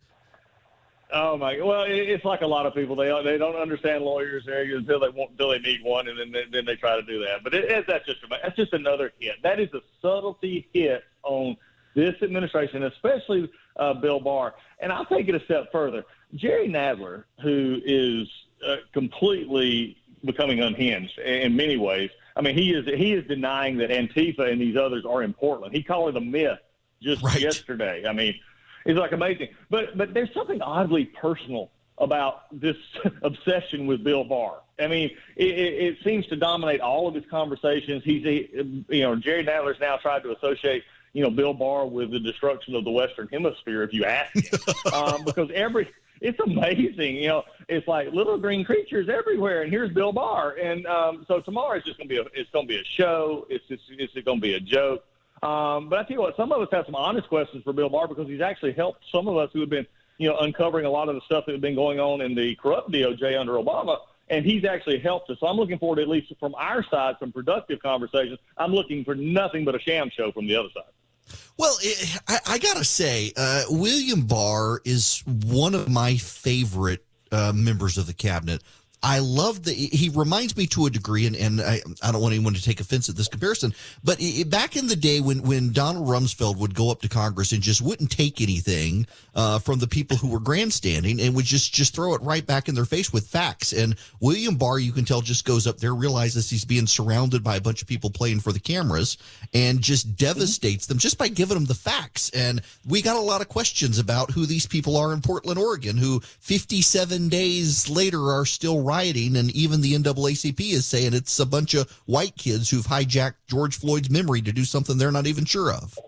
Oh my! Well, it's like a lot of people. They they don't understand lawyers until they want until they need one, and then they, then they try to do that. But it, it, that's just that's just another hit. That is a subtlety hit on this administration, especially uh, Bill Barr. And I'll take it a step further. Jerry Nadler, who is uh, completely becoming unhinged in many ways. I mean, he is he is denying that Antifa and these others are in Portland. He called it a myth just Right. yesterday. I mean, it's like amazing. But but there's something oddly personal about this obsession with Bill Barr. I mean, it, it, it seems to dominate all of his conversations. He's, he, you know, Jerry Nadler's now tried to associate, you know, Bill Barr with the destruction of the Western Hemisphere, if you ask him, um, because every it's amazing. You know, it's like little green creatures everywhere, and here's Bill Barr. And um, so tomorrow is just going to be a it's to be a show. It's just it's going to be a joke. Um, but I tell you what, some of us have some honest questions for Bill Barr because he's actually helped some of us who have been you know uncovering a lot of the stuff that had been going on in the corrupt DOJ under Obama. And he's actually helped us. So I'm looking forward, to, at least from our side, some productive conversations. I'm looking for nothing but a sham show from the other side. Well, it, I, I, gotta say, uh, William Barr is one of my favorite uh, members of the cabinet. I love the. He reminds me to a degree, and, and I, I don't want anyone to take offense at this comparison, but it, back in the day when, when Donald Rumsfeld would go up to Congress and just wouldn't take anything uh, from the people who were grandstanding and would just just throw it right back in their face with facts. And William Barr, you can tell, just goes up there, realizes he's being surrounded by a bunch of people playing for the cameras, and just devastates them just by giving them the facts. And we got a lot of questions about who these people are in Portland, Oregon, who 57 days later are still rioting, and even the NAACP is saying it's a bunch of white kids who've hijacked George Floyd's memory to do something they're not even sure of.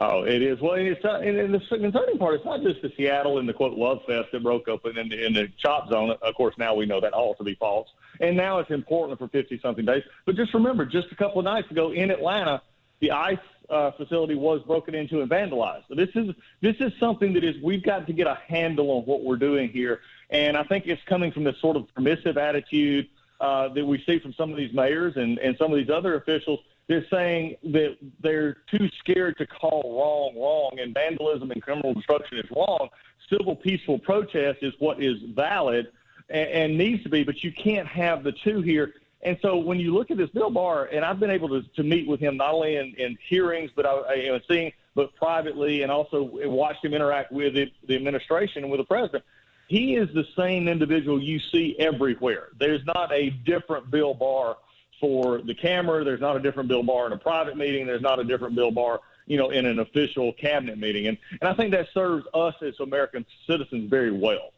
Oh, it is. Well, it's not, and the concerning part, it's not just the Seattle and the quote love fest that broke up in the, in the chop zone. Of course, now we know that all to be false, and now it's important for fifty something days. But just remember, just a couple of nights ago in Atlanta, the ICE uh, facility was broken into and vandalized. So this is this is something that is we've got to get a handle on what we're doing here, and I think it's coming from this sort of permissive attitude uh, that we see from some of these mayors and and some of these other officials. They're saying that they're too scared to call wrong wrong, and vandalism and criminal destruction is wrong. Civil peaceful protest is what is valid and, and needs to be, but you can't have the two here and so when you look at this Bill Barr, and I've been able to, to meet with him not only in, in hearings, but I, I know, seeing, but privately, and also watched him interact with the, the administration and with the president. He is the same individual you see everywhere. There's not a different Bill Barr for the camera. There's not a different Bill Barr in a private meeting. There's not a different Bill Barr, you know, in an official cabinet meeting. And and I think that serves us as American citizens very well.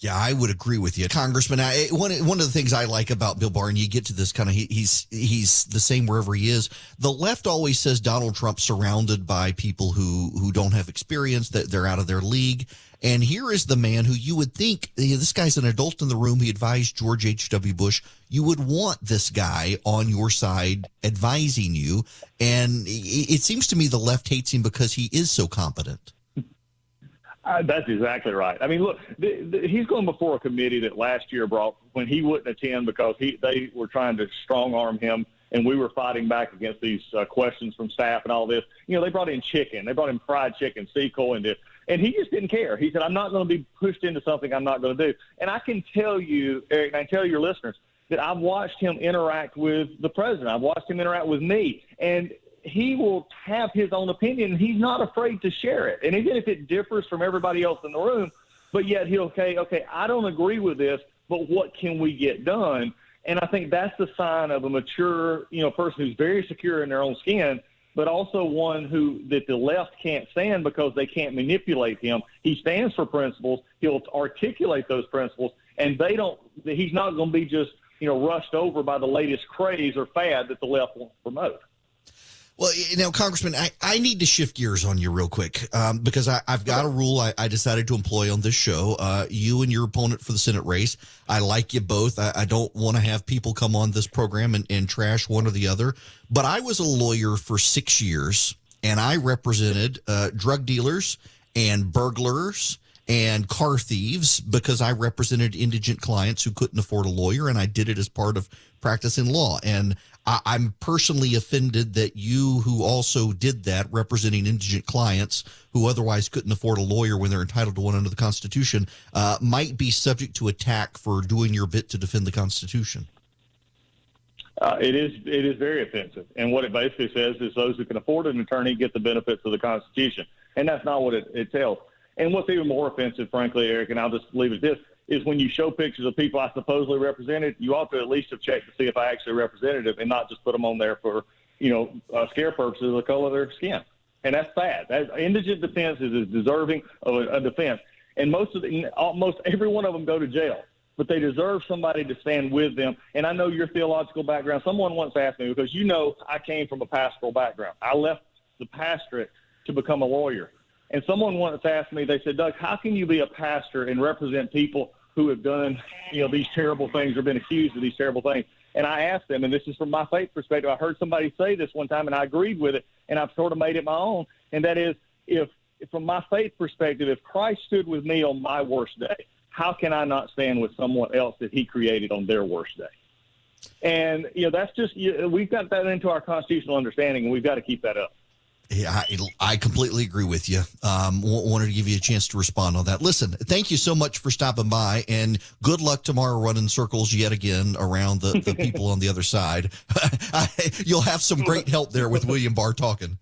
Yeah, I would agree with you, Congressman. I, one one of the things I like about Bill Barr, and you get to this kind of he, he's he's the same wherever he is. The left always says Donald Trump surrounded by people who who don't have experience, that they're out of their league. And here is the man who you would think this guy's an adult in the room. He advised George H. W. Bush. You would want this guy on your side advising you. And it, it seems to me the left hates him because he is so competent. Uh, that's exactly right. I mean, look, he's going before a committee that last year brought when he wouldn't attend because he they were trying to strong arm him, and we were fighting back against these uh, questions from staff and all this. You know, they brought in chicken, they brought in fried chicken, Seco, and this, and he just didn't care. He said, "I'm not going to be pushed into something I'm not going to do." And I can tell you, Erick, and I tell your listeners that I've watched him interact with the president. I've watched him interact with me, and he will have his own opinion. He's not afraid to share it. And even if it differs from everybody else in the room, but yet he'll say, okay, I don't agree with this, but what can we get done? And I think that's the sign of a mature, you know, person who's very secure in their own skin, but also one who that the left can't stand because they can't manipulate him. He stands for principles. He'll articulate those principles, and they don't. He's not going to be just you know rushed over by the latest craze or fad that the left wants to promote. Well, now, Congressman, I, I need to shift gears on you real quick um, because I, have got a rule I, I, decided to employ on this show. Uh, you and your opponent for the Senate race, I like you both. I, I don't want to have people come on this program and, and trash one or the other. But I was a lawyer for six years and I represented uh, drug dealers and burglars and car thieves because I represented indigent clients who couldn't afford a lawyer, and I did it as part of practicing law. And I, am personally offended that you, who also did that, representing indigent clients who otherwise couldn't afford a lawyer when they're entitled to one under the Constitution, uh, might be subject to attack for doing your bit to defend the Constitution. Uh, it is it is very offensive, and what it basically says is those who can afford an attorney get the benefits of the Constitution, and that's not what it, it tells. And what's even more offensive, frankly, Erick, and I'll just leave it this: is when you show pictures of people I supposedly represented, you ought to at least have checked to see if I actually represented them and not just put them on there for, you know, uh, scare purposes, the color of their skin. And that's bad. That, indigent defense is, is deserving of a, a defense. and most of the, almost every one of them go to jail. But they deserve somebody to stand with them. And I know your theological background. Someone once asked me because you know I came from a pastoral background. I left the pastorate to become a lawyer. And someone once asked me, they said, Doug, how can you be a pastor and represent people who have done, you know, these terrible things or been accused of these terrible things? And I asked them, and this is from my faith perspective. I heard somebody say this one time, and I agreed with it, and I've sort of made it my own. And that is, if from my faith perspective, if Christ stood with me on my worst day, how can I not stand with someone else that He created on their worst day? And you know, that's just you we've got that into our constitutional understanding, and we've got to keep that up. Yeah, I, completely agree with you. Um, wanted to give you a chance to respond on that. Listen, thank you so much for stopping by, and good luck tomorrow running circles yet again around the, the people on the other side. You'll have some great help there with William Barr talking.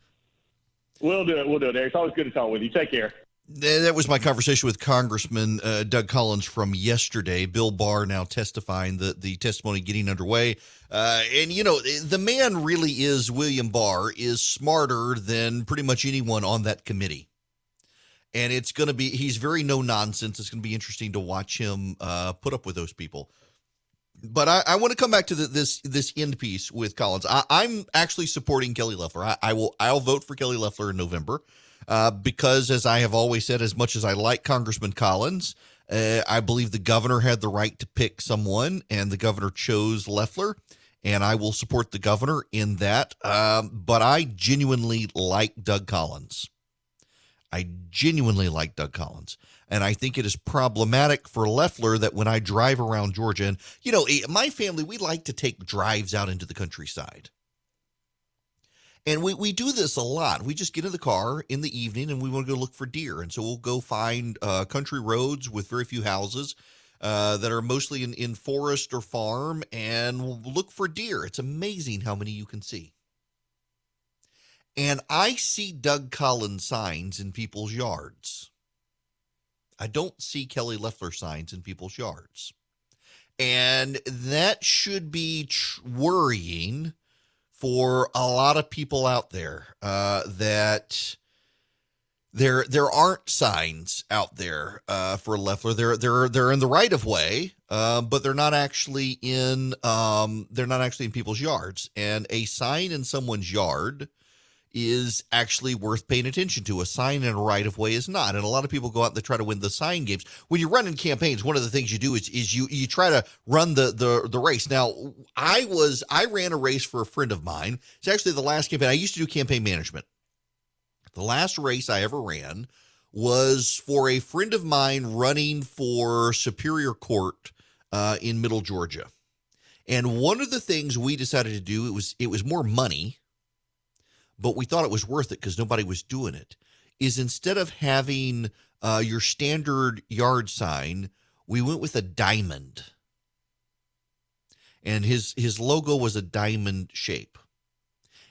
We'll do it. We'll do it, Erick. It's always good to talk with you. Take care. That was my conversation with Congressman uh, Doug Collins from yesterday. Bill Barr now testifying, the, the testimony getting underway. Uh, and, you know, the man really is, William Barr, is smarter than pretty much anyone on that committee. And it's going to be, he's very no nonsense. It's going to be interesting to watch him uh, put up with those people. But I, I want to come back to the, this this end piece with Collins. I, am actually supporting Kelly Loeffler. I, I will I'll vote for Kelly Loeffler in November uh, because, as I have always said, as much as I like Congressman Collins, uh, I believe the governor had the right to pick someone, and the governor chose Loeffler. and I will support the governor in that. Um, but I genuinely like Doug Collins. I genuinely like Doug Collins. And I think it is problematic for Loeffler that when I drive around Georgia, and, you know, eh, my family, we like to take drives out into the countryside. And we, we do this a lot. We just get in the car in the evening and we want to go look for deer. And so we'll go find uh, country roads with very few houses uh, that are mostly in, in forest or farm and we'll look for deer. It's amazing how many you can see. And I see Doug Collins signs in people's yards. I don't see Kelly Loeffler signs in people's yards. And that should be tr- worrying for a lot of people out there uh, that there there aren't signs out there uh, for Loeffler. They're they're they're in the right of way, uh, but they're not actually in um, they're not actually in people's yards. And a sign in someone's yard is actually worth paying attention to. A sign in a right of way is not. And a lot of people go out and they try to win the sign games. When you're running campaigns, one of the things you do is is you you try to run the the the race. Now, I was I ran a race for a friend of mine. It's actually the last campaign. I used to do campaign management. The last race I ever ran was for a friend of mine running for Superior Court uh, in Middle Georgia. And one of the things we decided to do it was it was more money but we thought it was worth it because nobody was doing it, is instead of having uh, your standard yard sign, we went with a diamond. And his his logo was a diamond shape.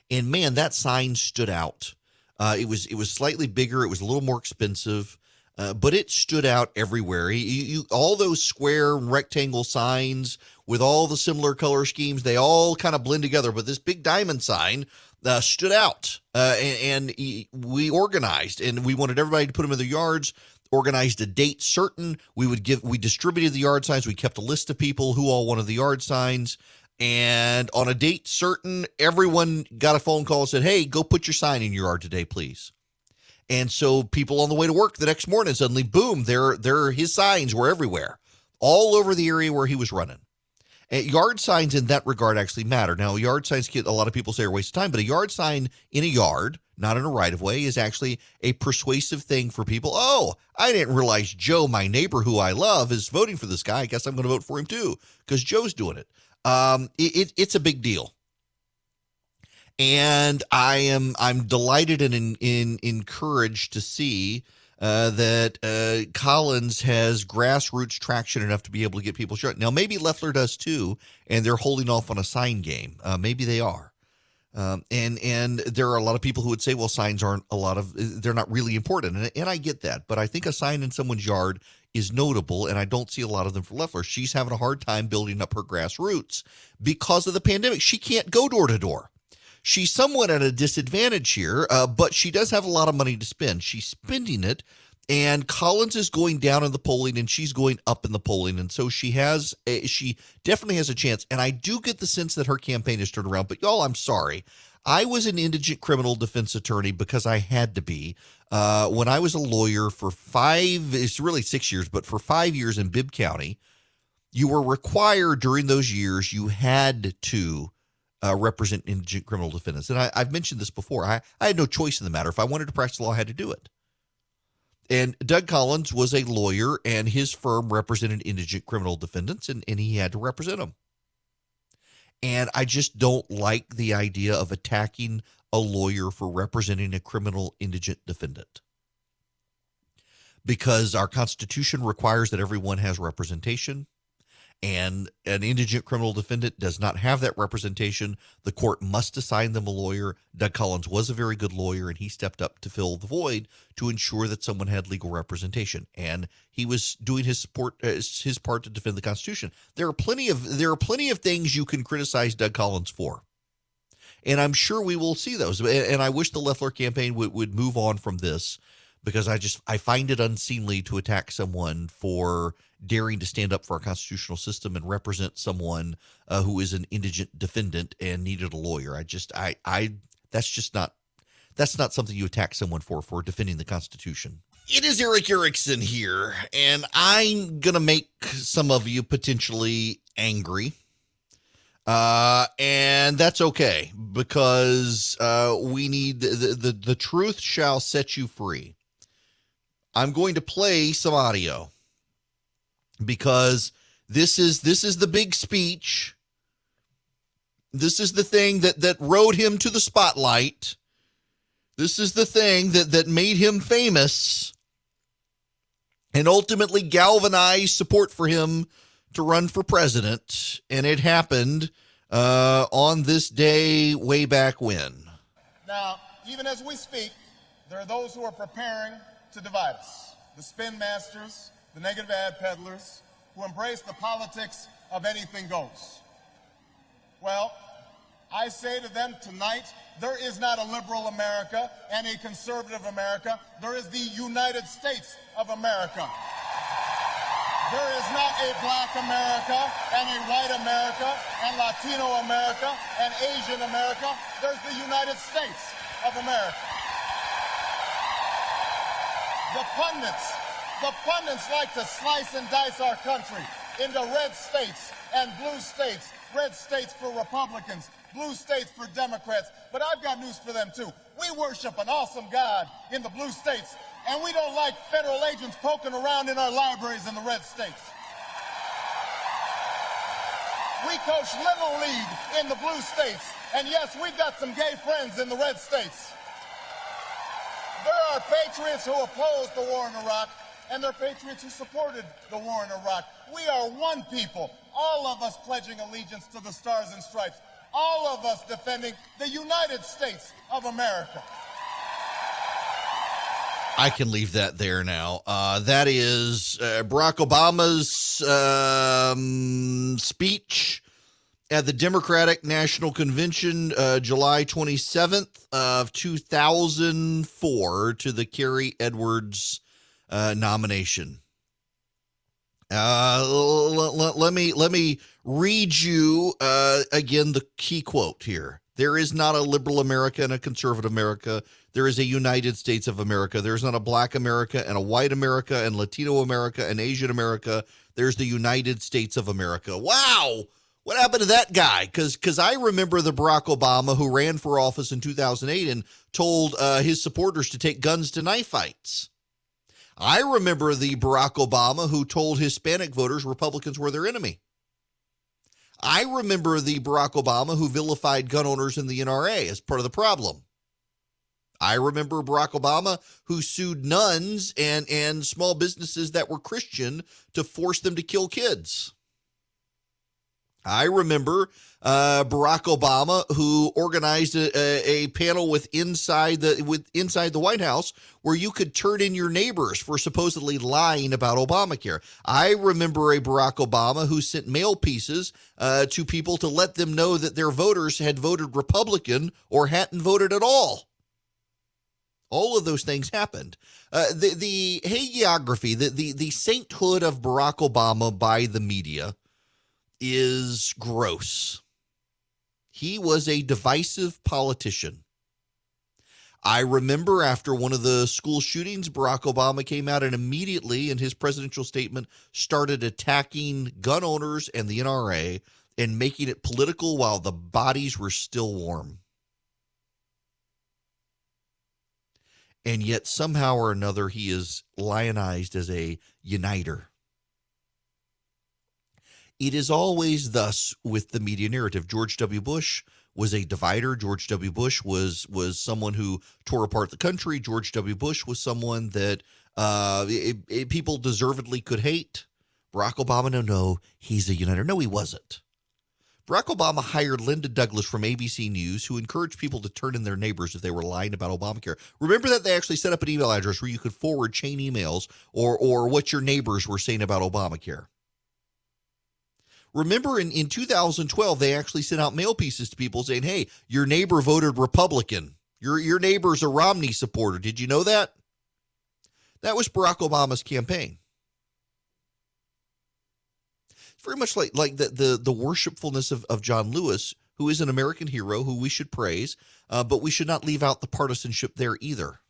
And man, that sign stood out. Uh, it was it was slightly bigger. It was a little more expensive, uh, but it stood out everywhere. You, you, all those square rectangle signs with all the similar color schemes, they all kind of blend together. But this big diamond sign uh, stood out, uh, and, and, we organized, and we wanted everybody to put them in their yards. Organized a date certain. We would give. We distributed the yard signs. We kept a list of people who all wanted the yard signs. And on a date certain, everyone got a phone call and said, "Hey, go put your sign in your yard today, please." And so people on the way to work the next morning suddenly, boom, there, there, his signs were everywhere, all over the area where he was running. And yard signs in that regard actually matter. Now, yard signs get a lot of people say are a waste of time, but a yard sign in a yard, not in a right of way, is actually a persuasive thing for people. Oh, I didn't realize Joe, my neighbor who I love, is voting for this guy. I guess I'm going to vote for him too because Joe's doing it. Um, it, it. It's a big deal and I am I'm delighted and in, in, encouraged to see uh, that uh, Collins has grassroots traction enough to be able to get people shut. Now, maybe Loeffler does too, and they're holding off on a sign game. Uh, maybe they are. Um, and and there are a lot of people who would say, well, signs aren't a lot of they're not really important, and, and I get that. But I think a sign in someone's yard is notable, and I don't see a lot of them for Loeffler. She's having a hard time building up her grassroots because of the pandemic. She can't go door to door she's somewhat at a disadvantage here, uh, but she does have a lot of money to spend. She's spending it and Collins is going down in the polling and she's going up in the polling and so she has a, she definitely has a chance and I do get the sense that her campaign has turned around but y'all I'm sorry I was an indigent criminal defense attorney because I had to be uh, when I was a lawyer for five it's really six years but for five years in Bibb County you were required during those years you had to uh, represent indigent criminal defendants. And I, I've mentioned this before. I, I had no choice in the matter. If I wanted to practice law I had to do it. And Doug Collins was a lawyer, and his firm represented indigent criminal defendants, and, and he had to represent them. And I just don't like the idea of attacking a lawyer for representing a criminal indigent defendant. Because our Constitution requires that everyone has representation and an indigent criminal defendant does not have that representation, the court must assign them a lawyer. Doug Collins was a very good lawyer, and he stepped up to fill the void to ensure that someone had legal representation, and he was doing his support uh, his part to defend the Constitution. There are plenty of there are plenty of things you can criticize Doug Collins for, and I'm sure we will see those. And I wish the Loeffler campaign would would move on from this because I just I find it unseemly to attack someone for daring to stand up for our constitutional system and represent someone uh, who is an indigent defendant and needed a lawyer. I just I I that's just not that's not something you attack someone for for defending the Constitution. It is Erick Erickson here, and I'm gonna make some of you potentially angry. Uh, and that's okay because uh, we need the, the the truth shall set you free. I'm going to play some audio because this is this is the big speech. This is the thing that that rode him to the spotlight. This is the thing that that made him famous and ultimately galvanized support for him to run for president. And it happened uh, on this day way back when. Now, even as we speak, there are those who are preparing to divide us. The spin masters, the negative ad peddlers, who embrace the politics of anything goes. Well, I say to them tonight, there is not a liberal America and a conservative America. There is the United States of America. There is not a black America and a white America and Latino America and Asian America. There's the United States of America. The pundits the pundits like to slice and dice our country into red states and blue states. Red states for Republicans, blue states for Democrats. But I've got news for them too. We worship an awesome God in the blue states, and we don't like federal agents poking around in our libraries in the red states. We coach Little League in the blue states, and yes, we've got some gay friends in the red states. There are patriots who oppose the war in Iraq, and there are patriots who supported the war in Iraq. We are one people, all of us pledging allegiance to the Stars and Stripes, all of us defending the United States of America. I can leave that there now. Uh, that is uh, Barack Obama's um, speech at the Democratic National Convention, uh, July 27th of 2004, to the Kerry Edwards uh, nomination. Uh, l- l- let me let me read you uh, again the key quote here. There is not a liberal America and a conservative America. There is a United States of America. There's not a black America and a white America and Latino America and Asian America. There's the United States of America. Wow. What happened to that guy? Because because I remember the Barack Obama who ran for office in 2008 and told uh, his supporters to take guns to knife fights. I remember the Barack Obama who told Hispanic voters Republicans were their enemy. I remember the Barack Obama who vilified gun owners in the NRA as part of the problem. I remember Barack Obama who sued nuns and, and small businesses that were Christian to force them to kill kids. I remember uh, Barack Obama, who organized a, a, panel with inside the with inside the White House, where you could turn in your neighbors for supposedly lying about Obamacare. I remember a Barack Obama who sent mail pieces uh, to people to let them know that their voters had voted Republican or hadn't voted at all. All of those things happened. Uh, the the hagiography, the, the the sainthood of Barack Obama by the media, is gross. He was a divisive politician. I remember after one of the school shootings, Barack Obama came out and immediately, in his presidential statement, started attacking gun owners and the NRA and making it political while the bodies were still warm. And yet, somehow or another, he is lionized as a uniter. It is always thus with the media narrative. George W. Bush was a divider. George W. Bush was was someone who tore apart the country. George W. Bush was someone that uh, it, it, people deservedly could hate. Barack Obama, no, no, he's a uniter. No, he wasn't. Barack Obama hired Linda Douglass from ABC News, who encouraged people to turn in their neighbors if they were lying about Obamacare. Remember that they actually set up an email address where you could forward chain emails or or what your neighbors were saying about Obamacare. Remember in, in 2012, they actually sent out mail pieces to people saying, hey, your neighbor voted Republican. Your, your neighbor's a Romney supporter. Did you know that? That was Barack Obama's campaign. It's very much like, like the, the, the worshipfulness of, of John Lewis, who is an American hero who we should praise, uh, but we should not leave out the partisanship there either.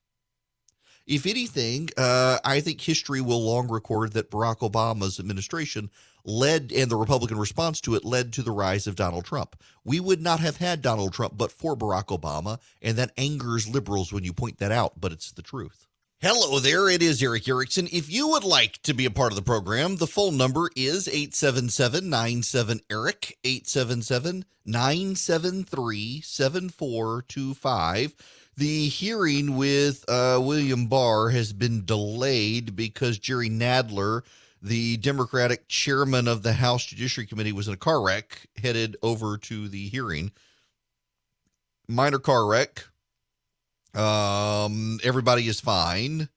If anything, uh, I think history will long record that Barack Obama's administration led, and the Republican response to it led to the rise of Donald Trump. We would not have had Donald Trump but for Barack Obama, and that angers liberals when you point that out, but it's the truth. Hello there, it is Erick Erickson. If you would like to be a part of the program, the phone number is 877 97 Erick, 877 973 7425 the hearing with uh, William Barr has been delayed because Jerry Nadler, the Democratic chairman of the House Judiciary Committee, was in a car wreck headed over to the hearing. Minor car wreck. Um, everybody is fine.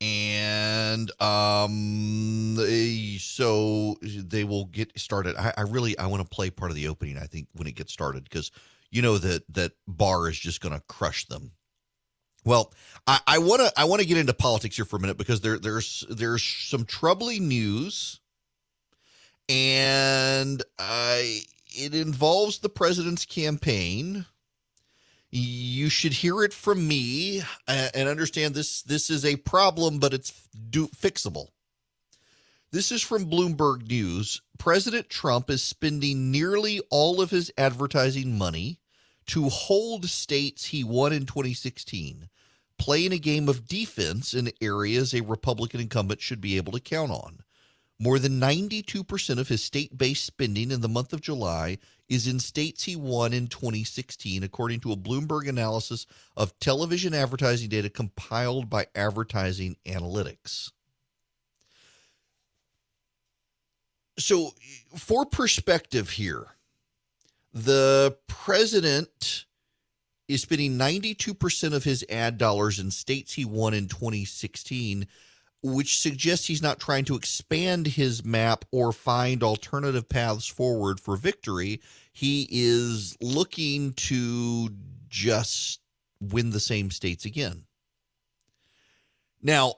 And um, they, so they will get started. I, I really I want to play part of the opening. I think when it gets started because you know that that Barr is just going to crush them. Well, I want to I want to get into politics here for a minute because there there's there's some troubling news, and I it involves the president's campaign. You should hear it from me uh, and understand this this is a problem, but it's do, fixable. This is from Bloomberg News. President Trump is spending nearly all of his advertising money to hold states he won in 2016, playing a game of defense in areas a Republican incumbent should be able to count on. More than 92% of his state based spending in the month of July is in states he won in 2016, according to a Bloomberg analysis of television advertising data compiled by Advertising Analytics. So, for perspective here, the president is spending 92% of his ad dollars in states he won in 2016, which suggests he's not trying to expand his map or find alternative paths forward for victory. He is looking to just win the same states again. Now,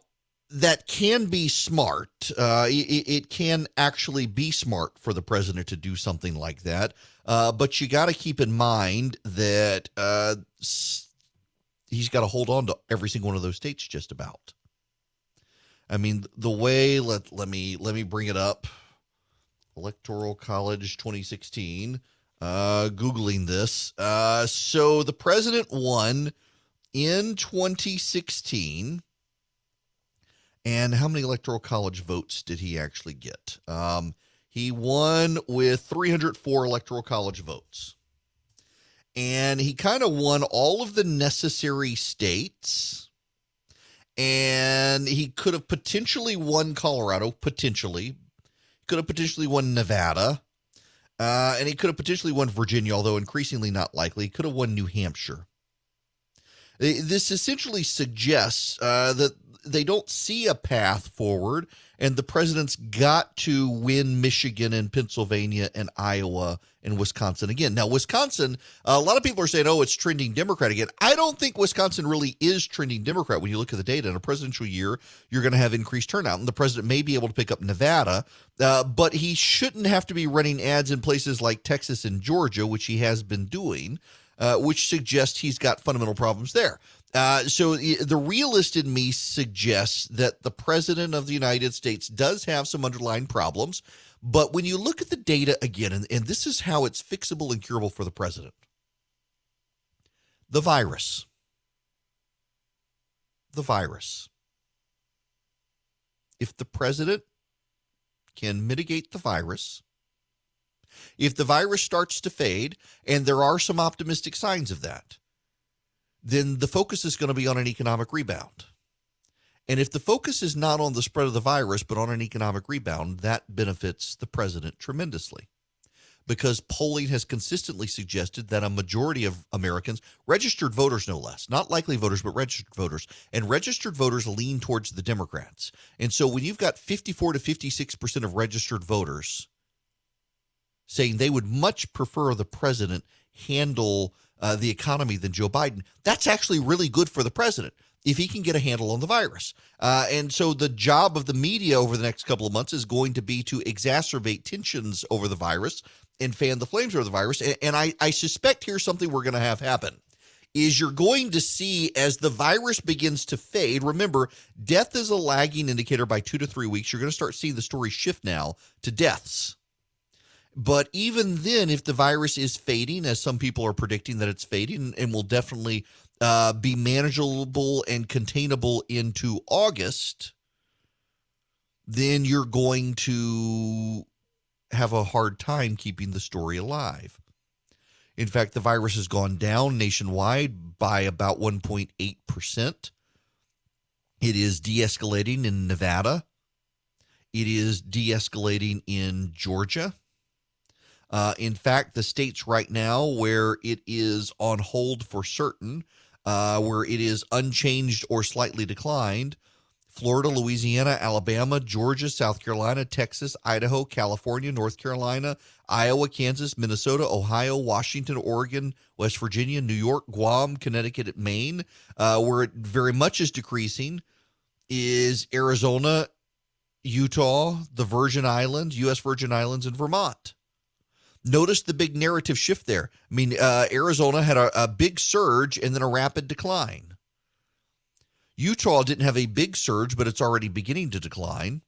that can be smart. Uh, it, it, can actually be smart for the president to do something like that. Uh, but you got to keep in mind that uh, he's got to hold on to every single one of those states just about. I mean, the way let let me let me bring it up. Electoral College 2016. Uh, googling this. Uh, so the president won in 2016 and how many electoral college votes did he actually get? Um, he won with 304 electoral college votes. And he kind of won all of the necessary states. And he could have potentially won Colorado, potentially. Could have potentially won Nevada. Uh, and he could have potentially won Virginia, although increasingly not likely. He could have won New Hampshire. This essentially suggests uh, that they don't see a path forward and the president's got to win Michigan and Pennsylvania and Iowa and Wisconsin again. Now, Wisconsin, a lot of people are saying, oh, it's trending Democrat again. I don't think Wisconsin really is trending Democrat when you look at the data. In a presidential year, you're going to have increased turnout, and the president may be able to pick up Nevada, uh, but he shouldn't have to be running ads in places like Texas and Georgia, which he has been doing. Uh, which suggests he's got fundamental problems there. Uh, so the realist in me suggests that the president of the United States does have some underlying problems. But when you look at the data again, and, and this is how it's fixable and curable for the president the virus. The virus. If the president can mitigate the virus, if the virus starts to fade, and there are some optimistic signs of that, then the focus is going to be on an economic rebound. And if the focus is not on the spread of the virus, but on an economic rebound, that benefits the president tremendously. Because polling has consistently suggested that a majority of Americans, registered voters no less, not likely voters, but registered voters, and registered voters lean towards the Democrats. And so when you've got 54 to 56% of registered voters saying they would much prefer the president handle uh, the economy than Joe Biden, that's actually really good for the president if he can get a handle on the virus. Uh, and so the job of the media over the next couple of months is going to be to exacerbate tensions over the virus and fan the flames over the virus. And, and I, I suspect here's something we're going to have happen is you're going to see as the virus begins to fade. Remember, death is a lagging indicator by two to three weeks. You're going to start seeing the story shift now to deaths. But even then, if the virus is fading, as some people are predicting that it's fading and will definitely uh, be manageable and containable into August, then you're going to have a hard time keeping the story alive. In fact, the virus has gone down nationwide by about 1.8%. It is de escalating in Nevada. It is de escalating in Georgia. Uh, in fact, the states right now where it is on hold for certain, uh, where it is unchanged or slightly declined Florida, Louisiana, Alabama, Georgia, South Carolina, Texas, Idaho, California, North Carolina, Iowa, Kansas, Minnesota, Ohio, Washington, Oregon, West Virginia, New York, Guam, Connecticut, Maine, uh, where it very much is decreasing, is Arizona, Utah, the Virgin Islands, U.S. Virgin Islands, and Vermont. Notice the big narrative shift there. I mean, uh, Arizona had a, a big surge and then a rapid decline. Utah didn't have a big surge, but it's already beginning to decline.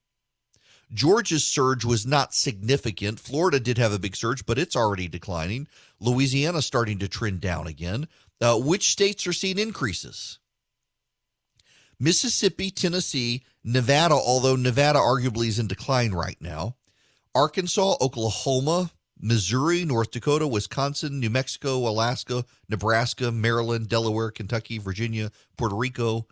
Georgia's surge was not significant. Florida did have a big surge, but it's already declining. Louisiana starting to trend down again. Uh, which states are seeing increases? Mississippi, Tennessee, Nevada, although Nevada arguably is in decline right now. Arkansas, Oklahoma, Missouri, North Dakota, Wisconsin, New Mexico, Alaska, Nebraska, Maryland, Delaware, Kentucky, Virginia, Puerto Rico,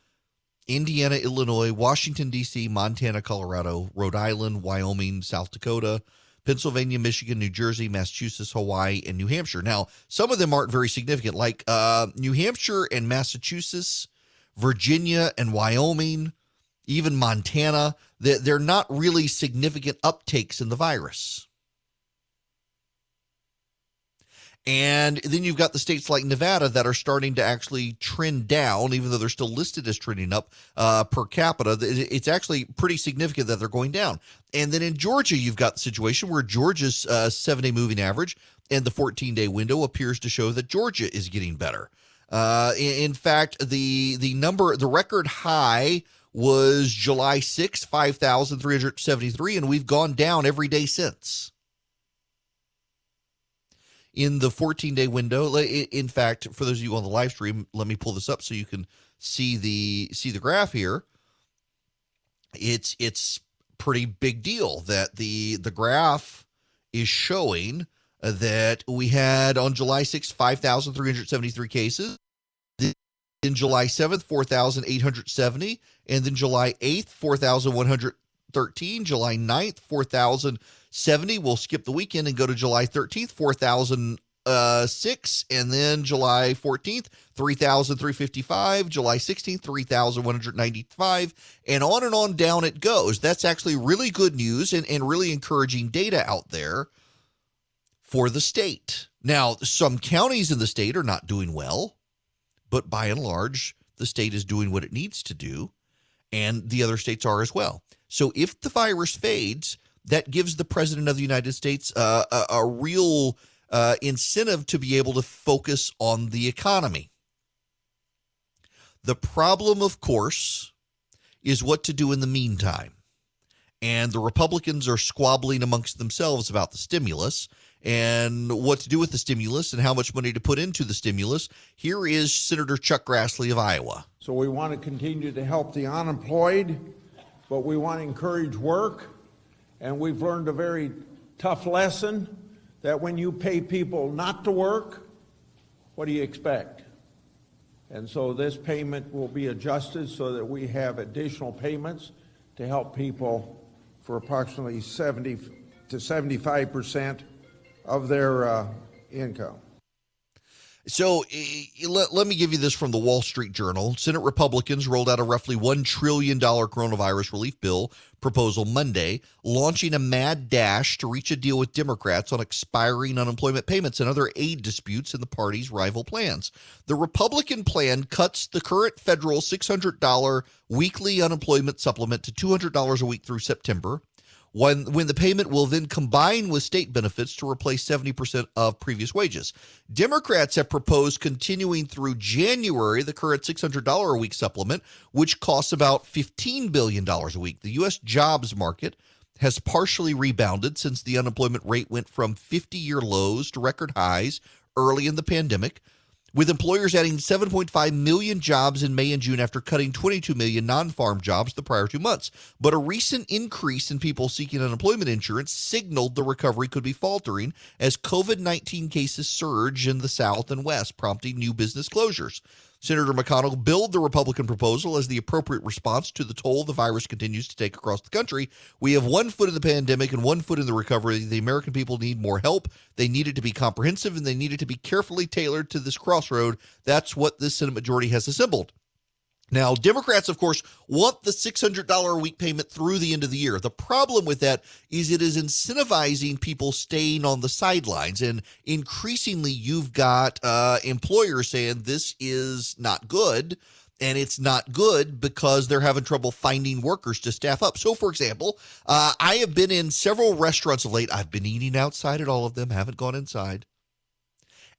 Indiana, Illinois, Washington, D.C., Montana, Colorado, Rhode Island, Wyoming, South Dakota, Pennsylvania, Michigan, New Jersey, Massachusetts, Hawaii, and New Hampshire. Now, some of them aren't very significant, like uh, New Hampshire and Massachusetts, Virginia and Wyoming, even Montana. They're not really significant uptakes in the virus. And then you've got the states like Nevada that are starting to actually trend down, even though they're still listed as trending up uh, per capita. It's actually pretty significant that they're going down. And then in Georgia, you've got the situation where Georgia's uh, seven day moving average and the 14 day window appears to show that Georgia is getting better. Uh, in, in fact, the the number, the record high was July 6, 5,373, and we've gone down every day since in the 14 day window. In fact, for those of you on the live stream, let me pull this up so you can see the see the graph here. It's it's pretty big deal that the the graph is showing that we had on July 6th 5,373 cases. In July 7th, 4,870. And then July 8th, 4,113. July 9th, 4,070. We'll skip the weekend and go to July 13th, 4,000 uh, 6, and then July 14th, 3,355, July 16th, 3,195, and on and on down it goes. That's actually really good news and, and really encouraging data out there for the state. Now, some counties in the state are not doing well, but by and large, the state is doing what it needs to do, and the other states are as well. So if the virus fades, that gives the president of the United States uh, a, a, real uh, incentive to be able to focus on the economy. The problem, of course, is what to do in the meantime. And the Republicans are squabbling amongst themselves about the stimulus and what to do with the stimulus and how much money to put into the stimulus. Here is Senator Chuck Grassley of Iowa. So we want to continue to help the unemployed, but we want to encourage work. And we've learned a very tough lesson that when you pay people not to work, what do you expect? And so this payment will be adjusted so that we have additional payments to help people for approximately 70 to 75 percent of their uh, income. So let, let me give you this from the Wall Street Journal. Senate Republicans rolled out a roughly $1 trillion coronavirus relief bill proposal Monday, launching a mad dash to reach a deal with Democrats on expiring unemployment payments and other aid disputes in the party's rival plans. The Republican plan cuts the current federal $600 weekly unemployment supplement to $200 a week through September when when the payment will then combine with state benefits to replace 70% of previous wages. Democrats have proposed continuing through January the current $600 a week supplement, which costs about $15 billion a week. The U.S. jobs market has partially rebounded since the unemployment rate went from 50 year lows to record highs early in the pandemic with employers adding 7.5 million jobs in May and June after cutting 22 million non farm jobs the prior two months. But a recent increase in people seeking unemployment insurance signaled the recovery could be faltering as COVID 19 cases surge in the South and West, prompting new business closures. Senator McConnell billed the Republican proposal as the appropriate response to the toll the virus continues to take across the country. We have one foot in the pandemic and one foot in the recovery. The American people need more help. They need it to be comprehensive and they need it to be carefully tailored to this crossroad. That's what this Senate majority has assembled. Now, Democrats, of course, want the $600 a week payment through the end of the year. The problem with that is it is incentivizing people staying on the sidelines. And increasingly, you've got uh, employers saying this is not good. And it's not good because they're having trouble finding workers to staff up. So, for example, uh, I have been in several restaurants of late. I've been eating outside at all of them, haven't gone inside.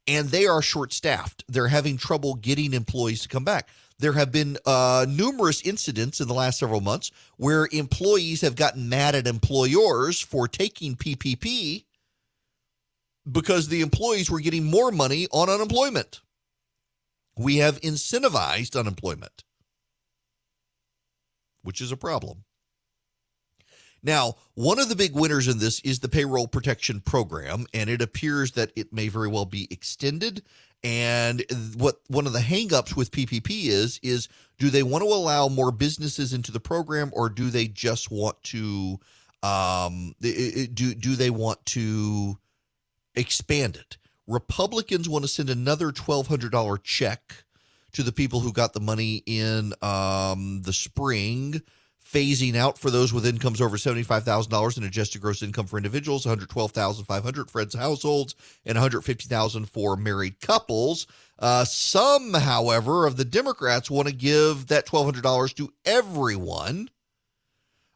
And they are short staffed. They're having trouble getting employees to come back there have been uh, numerous incidents in the last several months where employees have gotten mad at employers for taking PPP because the employees were getting more money on unemployment. We have incentivized unemployment, which is a problem. Now, one of the big winners in this is the payroll protection program, and it appears that it may very well be extended and what one of the hangups with PPP is is do they want to allow more businesses into the program or do they just want to um, do do they want to expand it? Republicans want to send another twelve hundred dollar check to the people who got the money in um, the spring phasing out for those with incomes over $75,000 in adjusted gross income for individuals, 112,500 for households, and 150,000 for married couples. Uh, some, however, of the Democrats want to give that $1,200 to everyone.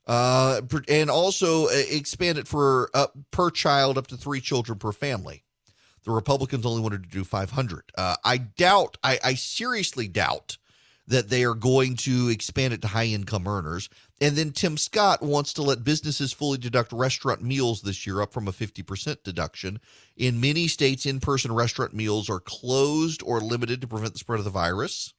Uh, and also uh, expand it for uh, per child up to three children per family. The Republicans only wanted to do 500. Uh, I doubt, I, I seriously doubt that they are going to expand it to high income earners. And then Tim Scott wants to let businesses fully deduct restaurant meals this year, up from a 50% deduction. In many states, in person restaurant meals are closed or limited to prevent the spread of the virus.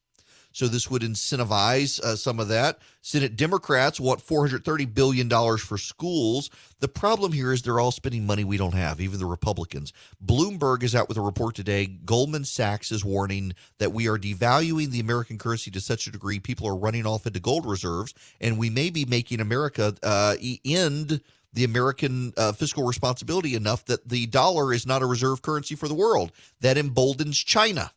So this would incentivize uh, some of that. Senate Democrats want $430 billion for schools. The problem here is they're all spending money we don't have, even the Republicans. Bloomberg is out with a report today. Goldman Sachs is warning that we are devaluing the American currency to such a degree people are running off into gold reserves, and we may be making America uh, end the American uh, fiscal responsibility enough that the dollar is not a reserve currency for the world. That emboldens China.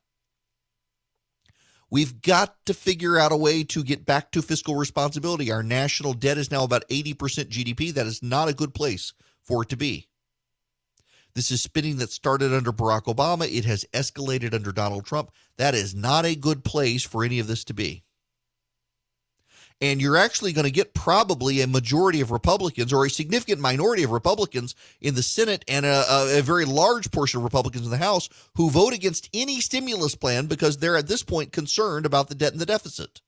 We've got to figure out a way to get back to fiscal responsibility. Our national debt is now about 80% GDP. That is not a good place for it to be. This is spinning that started under Barack Obama. It has escalated under Donald Trump. That is not a good place for any of this to be. And you're actually going to get probably a majority of Republicans or a significant minority of Republicans in the Senate and a, a, very large portion of Republicans in the House who vote against any stimulus plan because they're at this point concerned about the debt and the deficit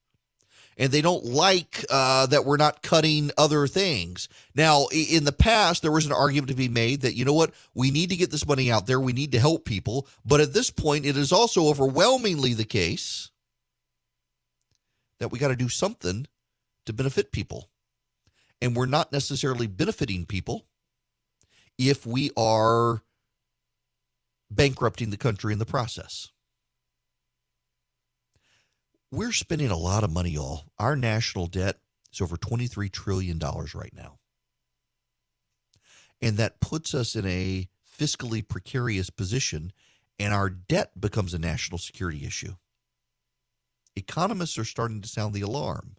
and they don't like uh, that we're not cutting other things. Now, in the past, there was an argument to be made that, you know what, we need to get this money out there, we need to help people. But at this point, it is also overwhelmingly the case that we got to do something to benefit people. And we're not necessarily benefiting people if we are bankrupting the country in the process we're spending a lot of money, all. Our national debt is over $23 trillion right now. And that puts us in a fiscally precarious position, and our debt becomes a national security issue. Economists are starting to sound the alarm.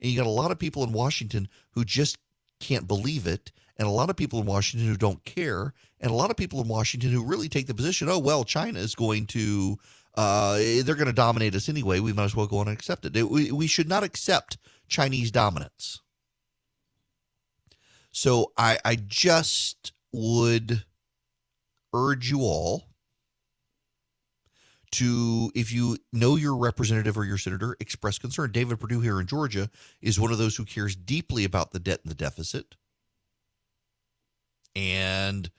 And you got a lot of people in Washington who just can't believe it, and a lot of people in Washington who don't care, and a lot of people in Washington who really take the position, oh, well, China is going to uh, they're going to dominate us anyway. We might as well go on and accept it. We, we should not accept Chinese dominance. So I, I just would urge you all to, if you know your representative or your senator, express concern. David Perdue here in Georgia is one of those who cares deeply about the debt and the deficit. And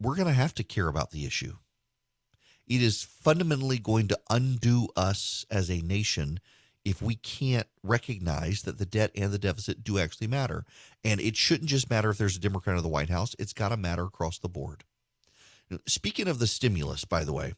we're going to have to care about the issue it is fundamentally going to undo us as a nation if we can't recognize that the debt and the deficit do actually matter. And it shouldn't just matter if there's a Democrat in the White House, it's got to matter across the board. Speaking of the stimulus, by the way,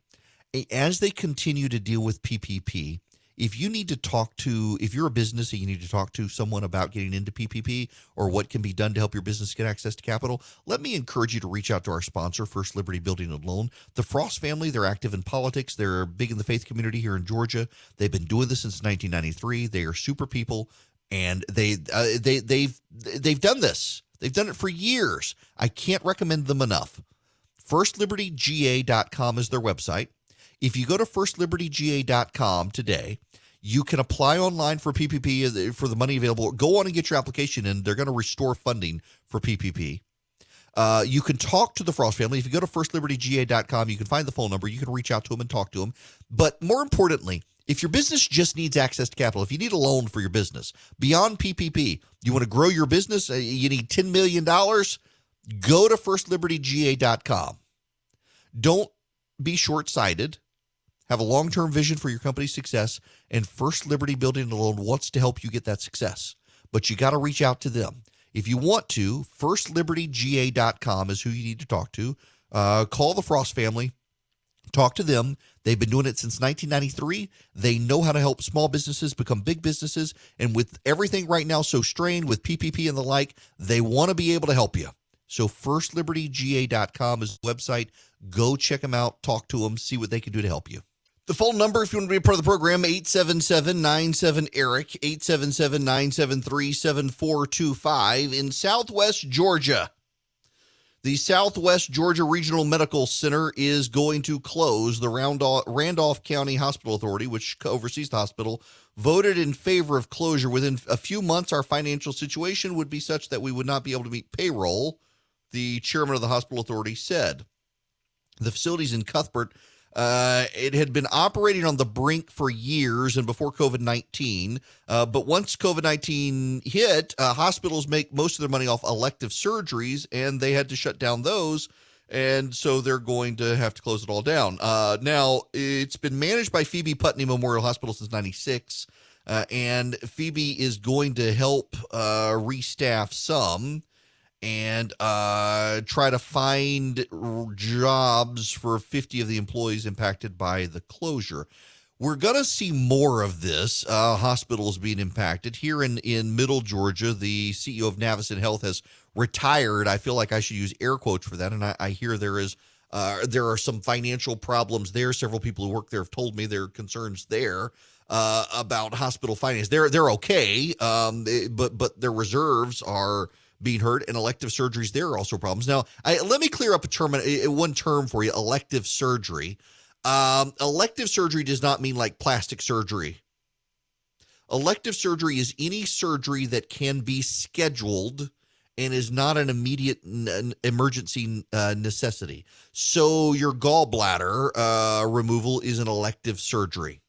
as they continue to deal with PPP, if you need to talk to if you're a business and you need to talk to someone about getting into PPP or what can be done to help your business get access to capital, let me encourage you to reach out to our sponsor, First Liberty Building and Loan. The Frost family, they're active in politics. They're big in the faith community here in Georgia. They've been doing this since 1993. They are super people and they uh, they they've they've done this. They've done it for years. I can't recommend them enough. FirstLibertyGA.com is their website. If you go to firstlibertyga.com today, you can apply online for PPP uh, for the money available. Go on and get your application in. They're going to restore funding for PPP. Uh, you can talk to the Frost family. If you go to firstlibertyga.com, you can find the phone number. You can reach out to them and talk to them. But more importantly, if your business just needs access to capital, if you need a loan for your business beyond PPP, you want to grow your business, uh, you need $10 million, go to firstlibertyga.com. Don't be short sighted have a long term vision for your company's success, and First Liberty Building and Loan wants to help you get that success. But you got to reach out to them. If you want to, firstlibertyga.com is who you need to talk to. Uh, call the Frost family, talk to them. They've been doing it since 1993. They know how to help small businesses become big businesses. And with everything right now so strained with PPP and the like, they want to be able to help you. So firstlibertyga.com is the website. Go check them out, talk to them, see what they can do to help you. The phone number, if you want to be a part of the program, 877-97-ERICK, 877-973-7425 in Southwest Georgia. The Southwest Georgia Regional Medical Center is going to close. The Randolph County Hospital Authority, which oversees the hospital, voted in favor of closure. Within a few months, our financial situation would be such that we would not be able to meet payroll, the chairman of the hospital authority said. The facilities in Cuthbert uh, it had been operating on the brink for years and before COVID 19. Uh, but once COVID 19 hit, uh, hospitals make most of their money off elective surgeries, and they had to shut down those. And so they're going to have to close it all down. Uh, now, it's been managed by Phoebe Putney Memorial Hospital since 96. Uh, and Phoebe is going to help uh, restaff some and uh, try to find jobs for 50 of the employees impacted by the closure. we're going to see more of this. Uh, hospitals being impacted here in in Middle Georgia. The CEO of Navicent Health has retired. I feel like I should use air quotes for that, and I, I hear there is uh, there are some financial problems there. Several people who work there have told me their concerns there uh, about hospital finance. They're they're okay, um, but but their reserves are being hurt, and elective surgeries there are also problems. Now, I, let me clear up a term, one term for you: elective surgery. Um, elective surgery does not mean like plastic surgery. Elective surgery is any surgery that can be scheduled and is not an immediate n- emergency uh, necessity. So your gallbladder uh, removal is an elective surgery.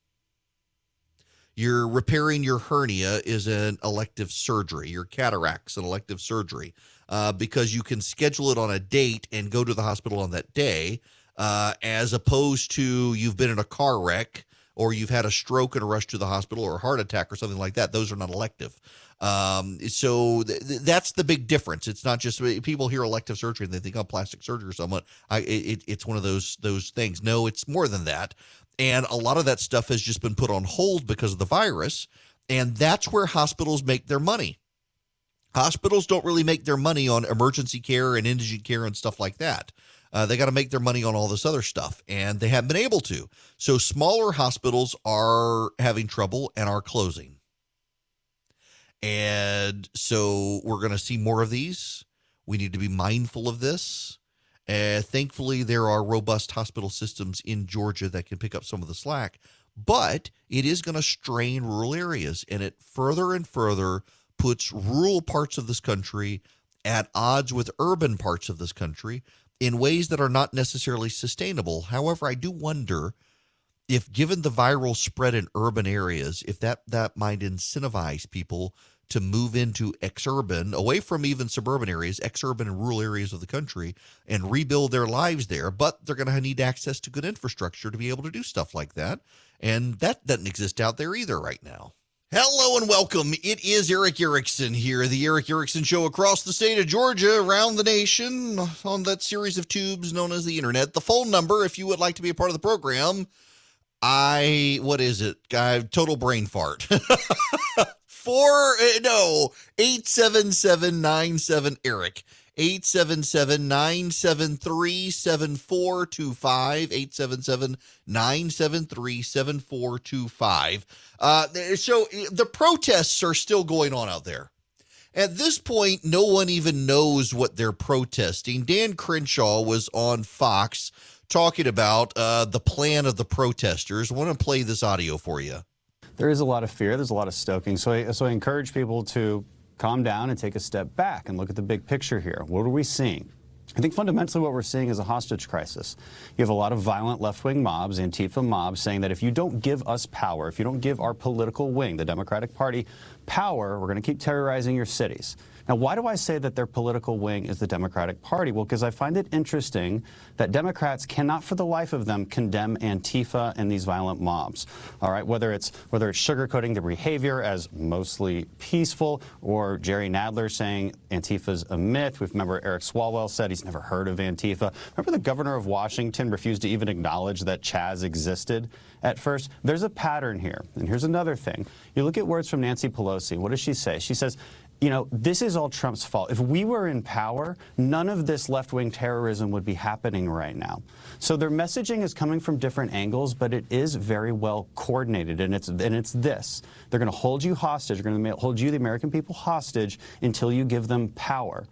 You're repairing your hernia is an elective surgery. Your cataracts an elective surgery uh, because you can schedule it on a date and go to the hospital on that day uh, as opposed to you've been in a car wreck or you've had a stroke and a rush to the hospital or a heart attack or something like that. Those are not elective. Um, so th- th- that's the big difference. It's not just people hear elective surgery and they think, oh, plastic surgery or something. I, it, it's one of those those things. No, it's more than that. And a lot of that stuff has just been put on hold because of the virus. And that's where hospitals make their money. Hospitals don't really make their money on emergency care and indigent care and stuff like that. Uh, they got to make their money on all this other stuff, and they haven't been able to. So smaller hospitals are having trouble and are closing. And so we're going to see more of these. We need to be mindful of this. Uh, thankfully, there are robust hospital systems in Georgia that can pick up some of the slack, but it is going to strain rural areas, and it further and further puts rural parts of this country at odds with urban parts of this country in ways that are not necessarily sustainable. However, I do wonder if given the viral spread in urban areas, if that that might incentivize people to move into exurban, away from even suburban areas, exurban and rural areas of the country, and rebuild their lives there. But they're going to need access to good infrastructure to be able to do stuff like that. And that doesn't exist out there either right now. Hello and welcome. It is Erick Erickson here, the Erick Erickson Show across the state of Georgia, around the nation, on that series of tubes known as the internet. The phone number, if you would like to be a part of the program, I, what is it? I, total brain fart. Four, eh, no, 877 Erick. 877 973 7425. 877 973 7425. Uh, so eh, the protests are still going on out there. At this point, no one even knows what they're protesting. Dan Crenshaw was on Fox talking about uh, the plan of the protesters. I want to play this audio for you. There is a lot of fear. There's a lot of stoking. So I, so I encourage people to calm down and take a step back and look at the big picture here. What are we seeing? I think fundamentally what we're seeing is a hostage crisis. You have a lot of violent left-wing mobs, Antifa mobs, saying that if you don't give us power, if you don't give our political wing, the Democratic Party, power, we're going to keep terrorizing your cities. Now, why do I say that their political wing is the Democratic Party? Well, because I find it interesting that Democrats cannot for the life of them condemn Antifa and these violent mobs. All right, whether it's whether it's sugarcoating their behavior as mostly peaceful or Jerry Nadler saying Antifa's a myth. We remember Eric Swalwell said he's never heard of Antifa. Remember the governor of Washington refused to even acknowledge that Chaz existed at first. There's a pattern here. And here's another thing. You look at words from Nancy Pelosi. What does she say? She says you know, this is all Trump's fault. If we were in power, none of this left wing terrorism would be happening right now. So their messaging is coming from different angles, but it is very well coordinated. And it's, and it's this they're going to hold you hostage, they're going to hold you, the American people, hostage until you give them power.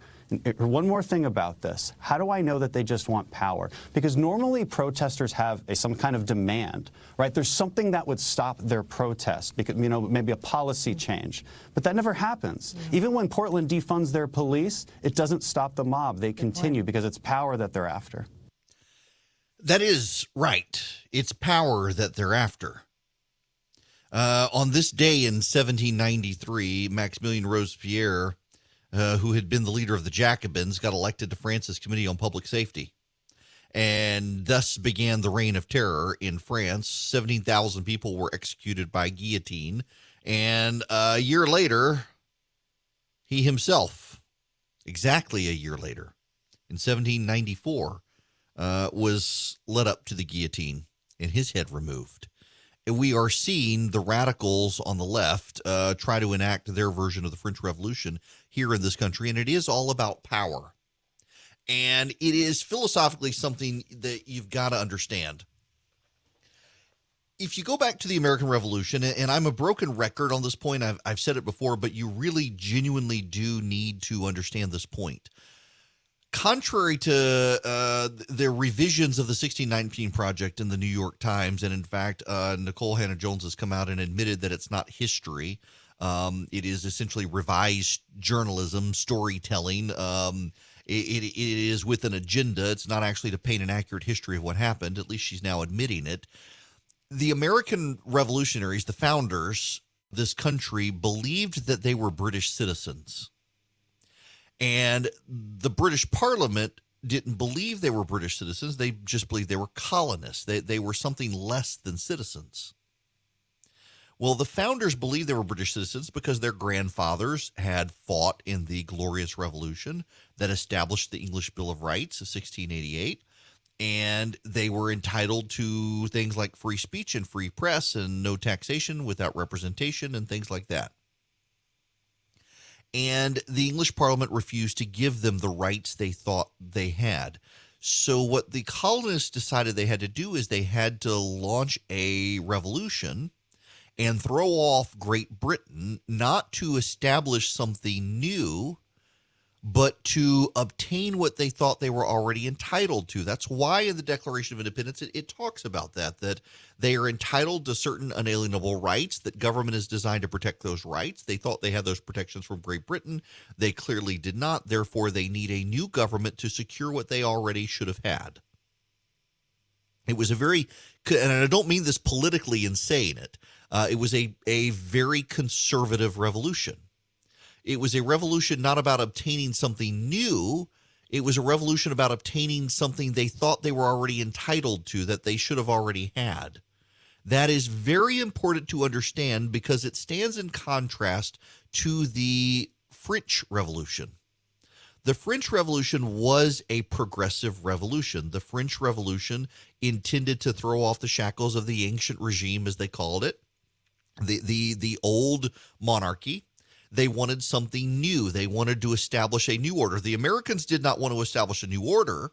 One more thing about this. How do I know that they just want power? Because normally protesters have a, some kind of demand, right? There's something that would stop their protest, because, you know, maybe a policy change. But that never happens. Yeah. Even when Portland defunds their police, it doesn't stop the mob. They continue because it's power that they're after. That is right. It's power that they're after. Uh, on this day in 1793, Maximilien Robespierre uh, who had been the leader of the Jacobins, got elected to France's Committee on Public Safety. And thus began the reign of terror in France. 17,000 people were executed by guillotine. And a year later, he himself, exactly a year later, in 1794, uh, was led up to the guillotine and his head removed. We are seeing the radicals on the left uh, try to enact their version of the French Revolution here in this country, and it is all about power. And it is philosophically something that you've got to understand. If you go back to the American Revolution, and I'm a broken record on this point, I've, I've said it before, but you really genuinely do need to understand this point contrary to uh, the revisions of the 1619 project in the New York Times, and in fact, uh, Nikole Hannah Jones has come out and admitted that it's not history. Um, it is essentially revised journalism, storytelling. Um, it, it is with an agenda. It's not actually to paint an accurate history of what happened. At least she's now admitting it. The American revolutionaries, the founders, this country believed that they were British citizens and the British Parliament didn't believe they were British citizens. They just believed they were colonists. They, they were something less than citizens. Well, the founders believed they were British citizens because their grandfathers had fought in the Glorious Revolution that established the English Bill of Rights of 1688. And they were entitled to things like free speech and free press and no taxation without representation and things like that and the English Parliament refused to give them the rights they thought they had. So, what the colonists decided they had to do is they had to launch a revolution and throw off Great Britain, not to establish something new, but to obtain what they thought they were already entitled to. That's why in the Declaration of Independence it, it, talks about that, that they are entitled to certain unalienable rights, that government is designed to protect those rights. They thought they had those protections from Great Britain. They clearly did not. Therefore, they need a new government to secure what they already should have had. It was a very, and I don't mean this politically in saying it, uh, it was a, a very conservative revolution it was a revolution not about obtaining something new. It was a revolution about obtaining something they thought they were already entitled to, that they should have already had. That is very important to understand because it stands in contrast to the French Revolution. The French Revolution was a progressive revolution. The French Revolution intended to throw off the shackles of the ancient regime, as they called it, the the the old monarchy, they wanted something new. They wanted to establish a new order. The Americans did not want to establish a new order.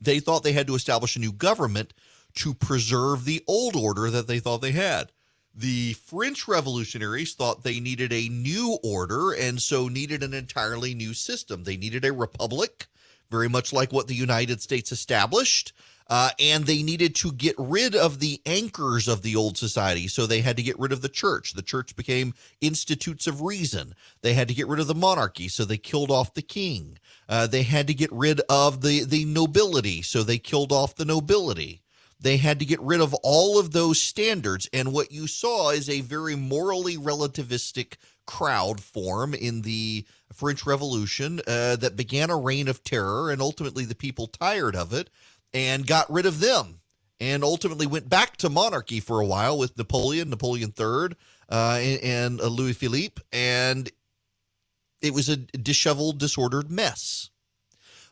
They thought they had to establish a new government to preserve the old order that they thought they had. The French revolutionaries thought they needed a new order and so needed an entirely new system. They needed a republic, very much like what the United States established. Uh, and they needed to get rid of the anchors of the old society. So they had to get rid of the church. The church became institutes of reason. They had to get rid of the monarchy. So they killed off the king. Uh, they had to get rid of the, the nobility. So they killed off the nobility. They had to get rid of all of those standards. And what you saw is a very morally relativistic crowd form in the French Revolution uh, that began a reign of terror. And ultimately, the people tired of it and got rid of them and ultimately went back to monarchy for a while with Napoleon, Napoleon III, uh, and, and uh, Louis Philippe. And it was a disheveled, disordered mess.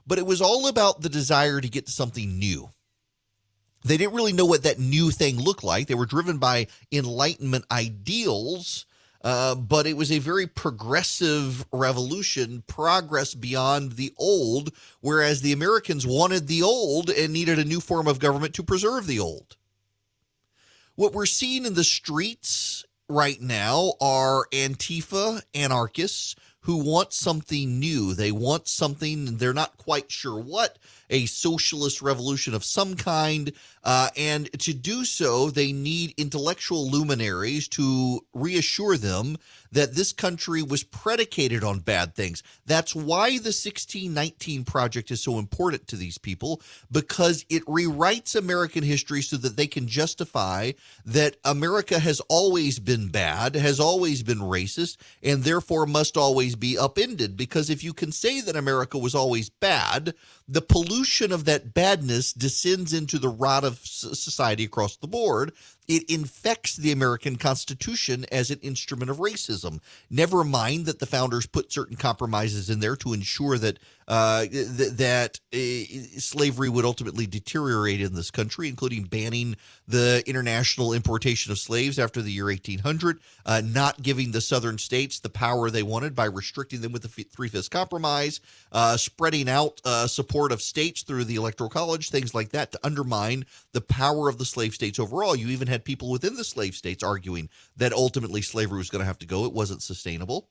But it was all about the desire to get to something new. They didn't really know what that new thing looked like. They were driven by Enlightenment ideals uh, but it was a very progressive revolution, progress beyond the old, whereas the Americans wanted the old and needed a new form of government to preserve the old. What we're seeing in the streets right now are Antifa anarchists who want something new. They want something, they're not quite sure what, a socialist revolution of some kind. Uh, and to do so, they need intellectual luminaries to reassure them that this country was predicated on bad things. That's why the 1619 Project is so important to these people, because it rewrites American history so that they can justify that America has always been bad, has always been racist, and therefore must always be upended. Because if you can say that America was always bad, the pollution of that badness descends into the rot of society across the board. It infects the American Constitution as an instrument of racism. Never mind that the founders put certain compromises in there to ensure that uh, th- that uh, slavery would ultimately deteriorate in this country, including banning the international importation of slaves after the year 1800, uh, not giving the southern states the power they wanted by restricting them with the Three Fifths Compromise, uh, spreading out uh, support of states through the Electoral College, things like that to undermine the power of the slave states overall. You even had people within the slave states arguing that ultimately slavery was going to have to go, it wasn't sustainable.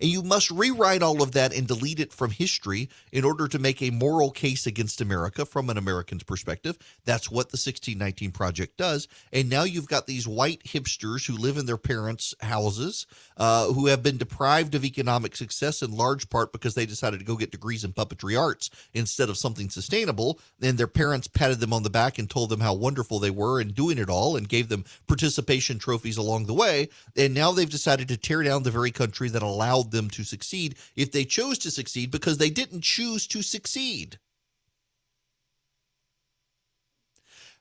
And you must rewrite all of that and delete it from history in order to make a moral case against America from an American's perspective. That's what the 1619 Project does. And now you've got these white hipsters who live in their parents' houses, uh, who have been deprived of economic success in large part because they decided to go get degrees in puppetry arts instead of something sustainable. And their parents patted them on the back and told them how wonderful they were in doing it all and gave them participation trophies along the way. And now they've decided to tear down the very country that allowed them to succeed if they chose to succeed because they didn't choose to succeed.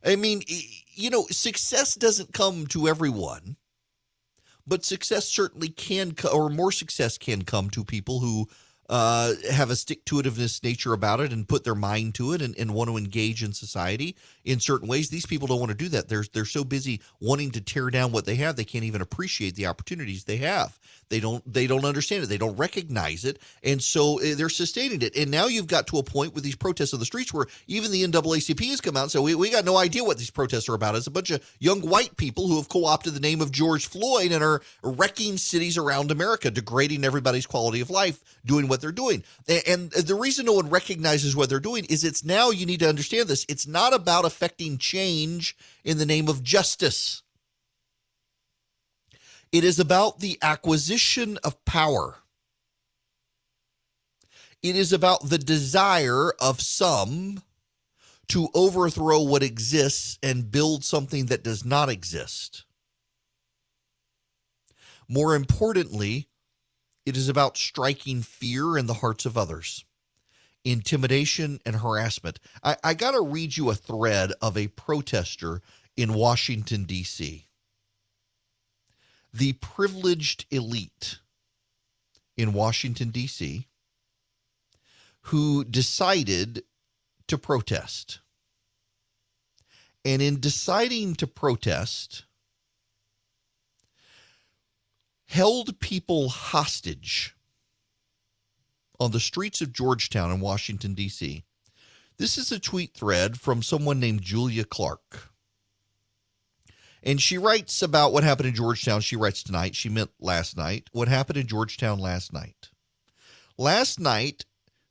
I mean, you know, success doesn't come to everyone, but success certainly can, or more success can come to people who uh, have a stick to itiveness nature about it and put their mind to it and, and want to engage in society in certain ways. These people don't want to do that. They're they're so busy wanting to tear down what they have, they can't even appreciate the opportunities they have. They don't they don't understand it. They don't recognize it, and so eh, they're sustaining it. And now you've got to a point with these protests on the streets where even the NAACP has come out and said we, we got no idea what these protests are about. It's a bunch of young white people who have co-opted the name of George Floyd and are wrecking cities around America, degrading everybody's quality of life, doing what they're doing. And the reason no one recognizes what they're doing is it's now you need to understand this. It's not about affecting change in the name of justice. It is about the acquisition of power. It is about the desire of some to overthrow what exists and build something that does not exist. More importantly, it is about striking fear in the hearts of others, intimidation and harassment. I, I got to read you a thread of a protester in Washington, D.C the privileged elite in Washington, D.C., who decided to protest. And in deciding to protest, held people hostage on the streets of Georgetown in Washington, D.C. This is a tweet thread from someone named Julia Clark. And she writes about what happened in Georgetown. She writes tonight. She meant last night. What happened in Georgetown last night? Last night,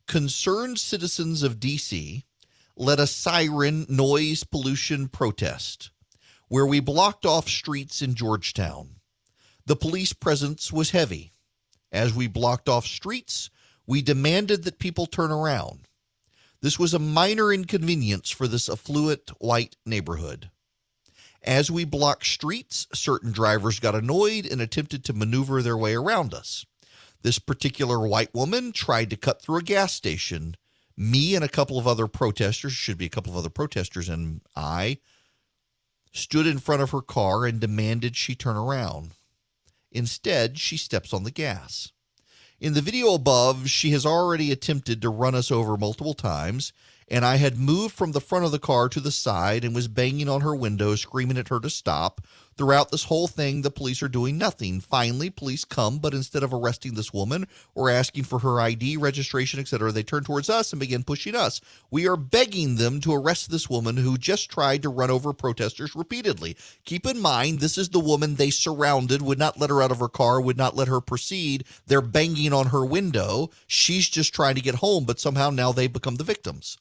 concerned citizens of D.C. led a siren noise pollution protest where we blocked off streets in Georgetown. The police presence was heavy. As we blocked off streets, we demanded that people turn around. This was a minor inconvenience for this affluent white neighborhood. As we blocked streets, certain drivers got annoyed and attempted to maneuver their way around us. This particular white woman tried to cut through a gas station. Me and a couple of other protesters, should be a couple of other protesters, and I stood in front of her car and demanded she turn around. Instead, she steps on the gas. In the video above, she has already attempted to run us over multiple times and I had moved from the front of the car to the side and was banging on her window, screaming at her to stop. Throughout this whole thing, the police are doing nothing. Finally, police come, but instead of arresting this woman or asking for her ID, registration, etc., they turn towards us and begin pushing us. We are begging them to arrest this woman who just tried to run over protesters repeatedly. Keep in mind, this is the woman they surrounded, would not let her out of her car, would not let her proceed. They're banging on her window. She's just trying to get home, but somehow now they become the victims.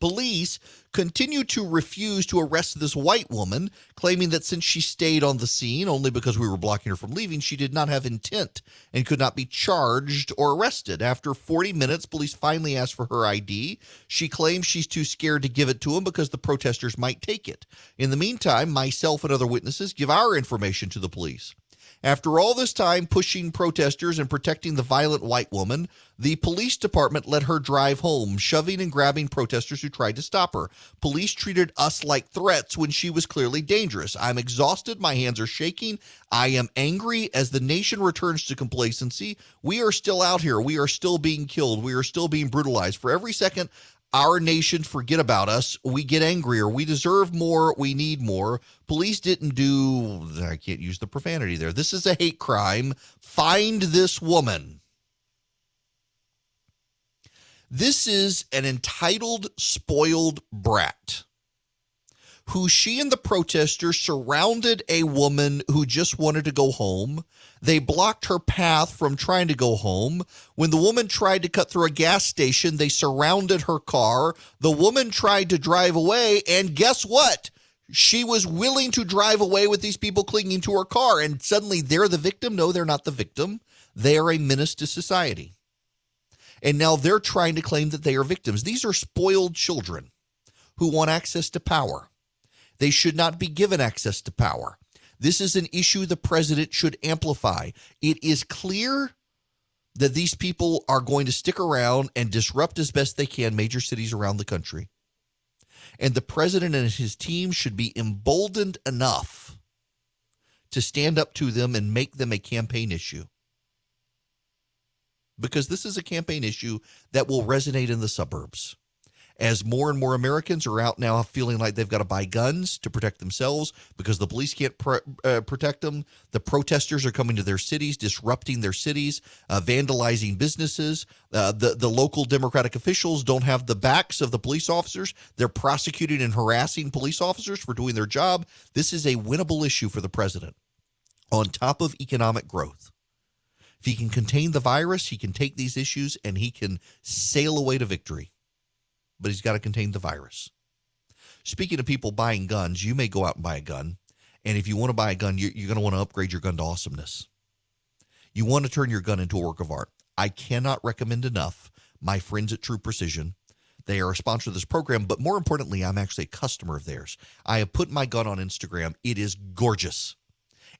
Police continue to refuse to arrest this white woman, claiming that since she stayed on the scene only because we were blocking her from leaving, she did not have intent and could not be charged or arrested. After 40 minutes, police finally asked for her ID. She claims she's too scared to give it to them because the protesters might take it. In the meantime, myself and other witnesses give our information to the police. After all this time pushing protesters and protecting the violent white woman, the police department let her drive home, shoving and grabbing protesters who tried to stop her. Police treated us like threats when she was clearly dangerous. I'm exhausted. My hands are shaking. I am angry as the nation returns to complacency. We are still out here. We are still being killed. We are still being brutalized. For every second our nation forget about us. We get angrier. We deserve more. We need more. Police didn't do, I can't use the profanity there. This is a hate crime. Find this woman. This is an entitled, spoiled brat who she and the protesters surrounded a woman who just wanted to go home. They blocked her path from trying to go home. When the woman tried to cut through a gas station, they surrounded her car. The woman tried to drive away, and guess what? She was willing to drive away with these people clinging to her car, and suddenly they're the victim. No, they're not the victim. They are a menace to society. And now they're trying to claim that they are victims. These are spoiled children who want access to power. They should not be given access to power. This is an issue the president should amplify. It is clear that these people are going to stick around and disrupt as best they can major cities around the country. And the president and his team should be emboldened enough to stand up to them and make them a campaign issue. Because this is a campaign issue that will resonate in the suburbs as more and more Americans are out now feeling like they've got to buy guns to protect themselves because the police can't pr- uh, protect them. The protesters are coming to their cities, disrupting their cities, uh, vandalizing businesses. Uh, the the local Democratic officials don't have the backs of the police officers. They're prosecuting and harassing police officers for doing their job. This is a winnable issue for the president. On top of economic growth. If he can contain the virus, he can take these issues and he can sail away to victory but he's got to contain the virus. Speaking of people buying guns, you may go out and buy a gun. And if you want to buy a gun, you're, you're going to want to upgrade your gun to awesomeness. You want to turn your gun into a work of art. I cannot recommend enough my friends at True Precision. They are a sponsor of this program, but more importantly, I'm actually a customer of theirs. I have put my gun on Instagram. It is gorgeous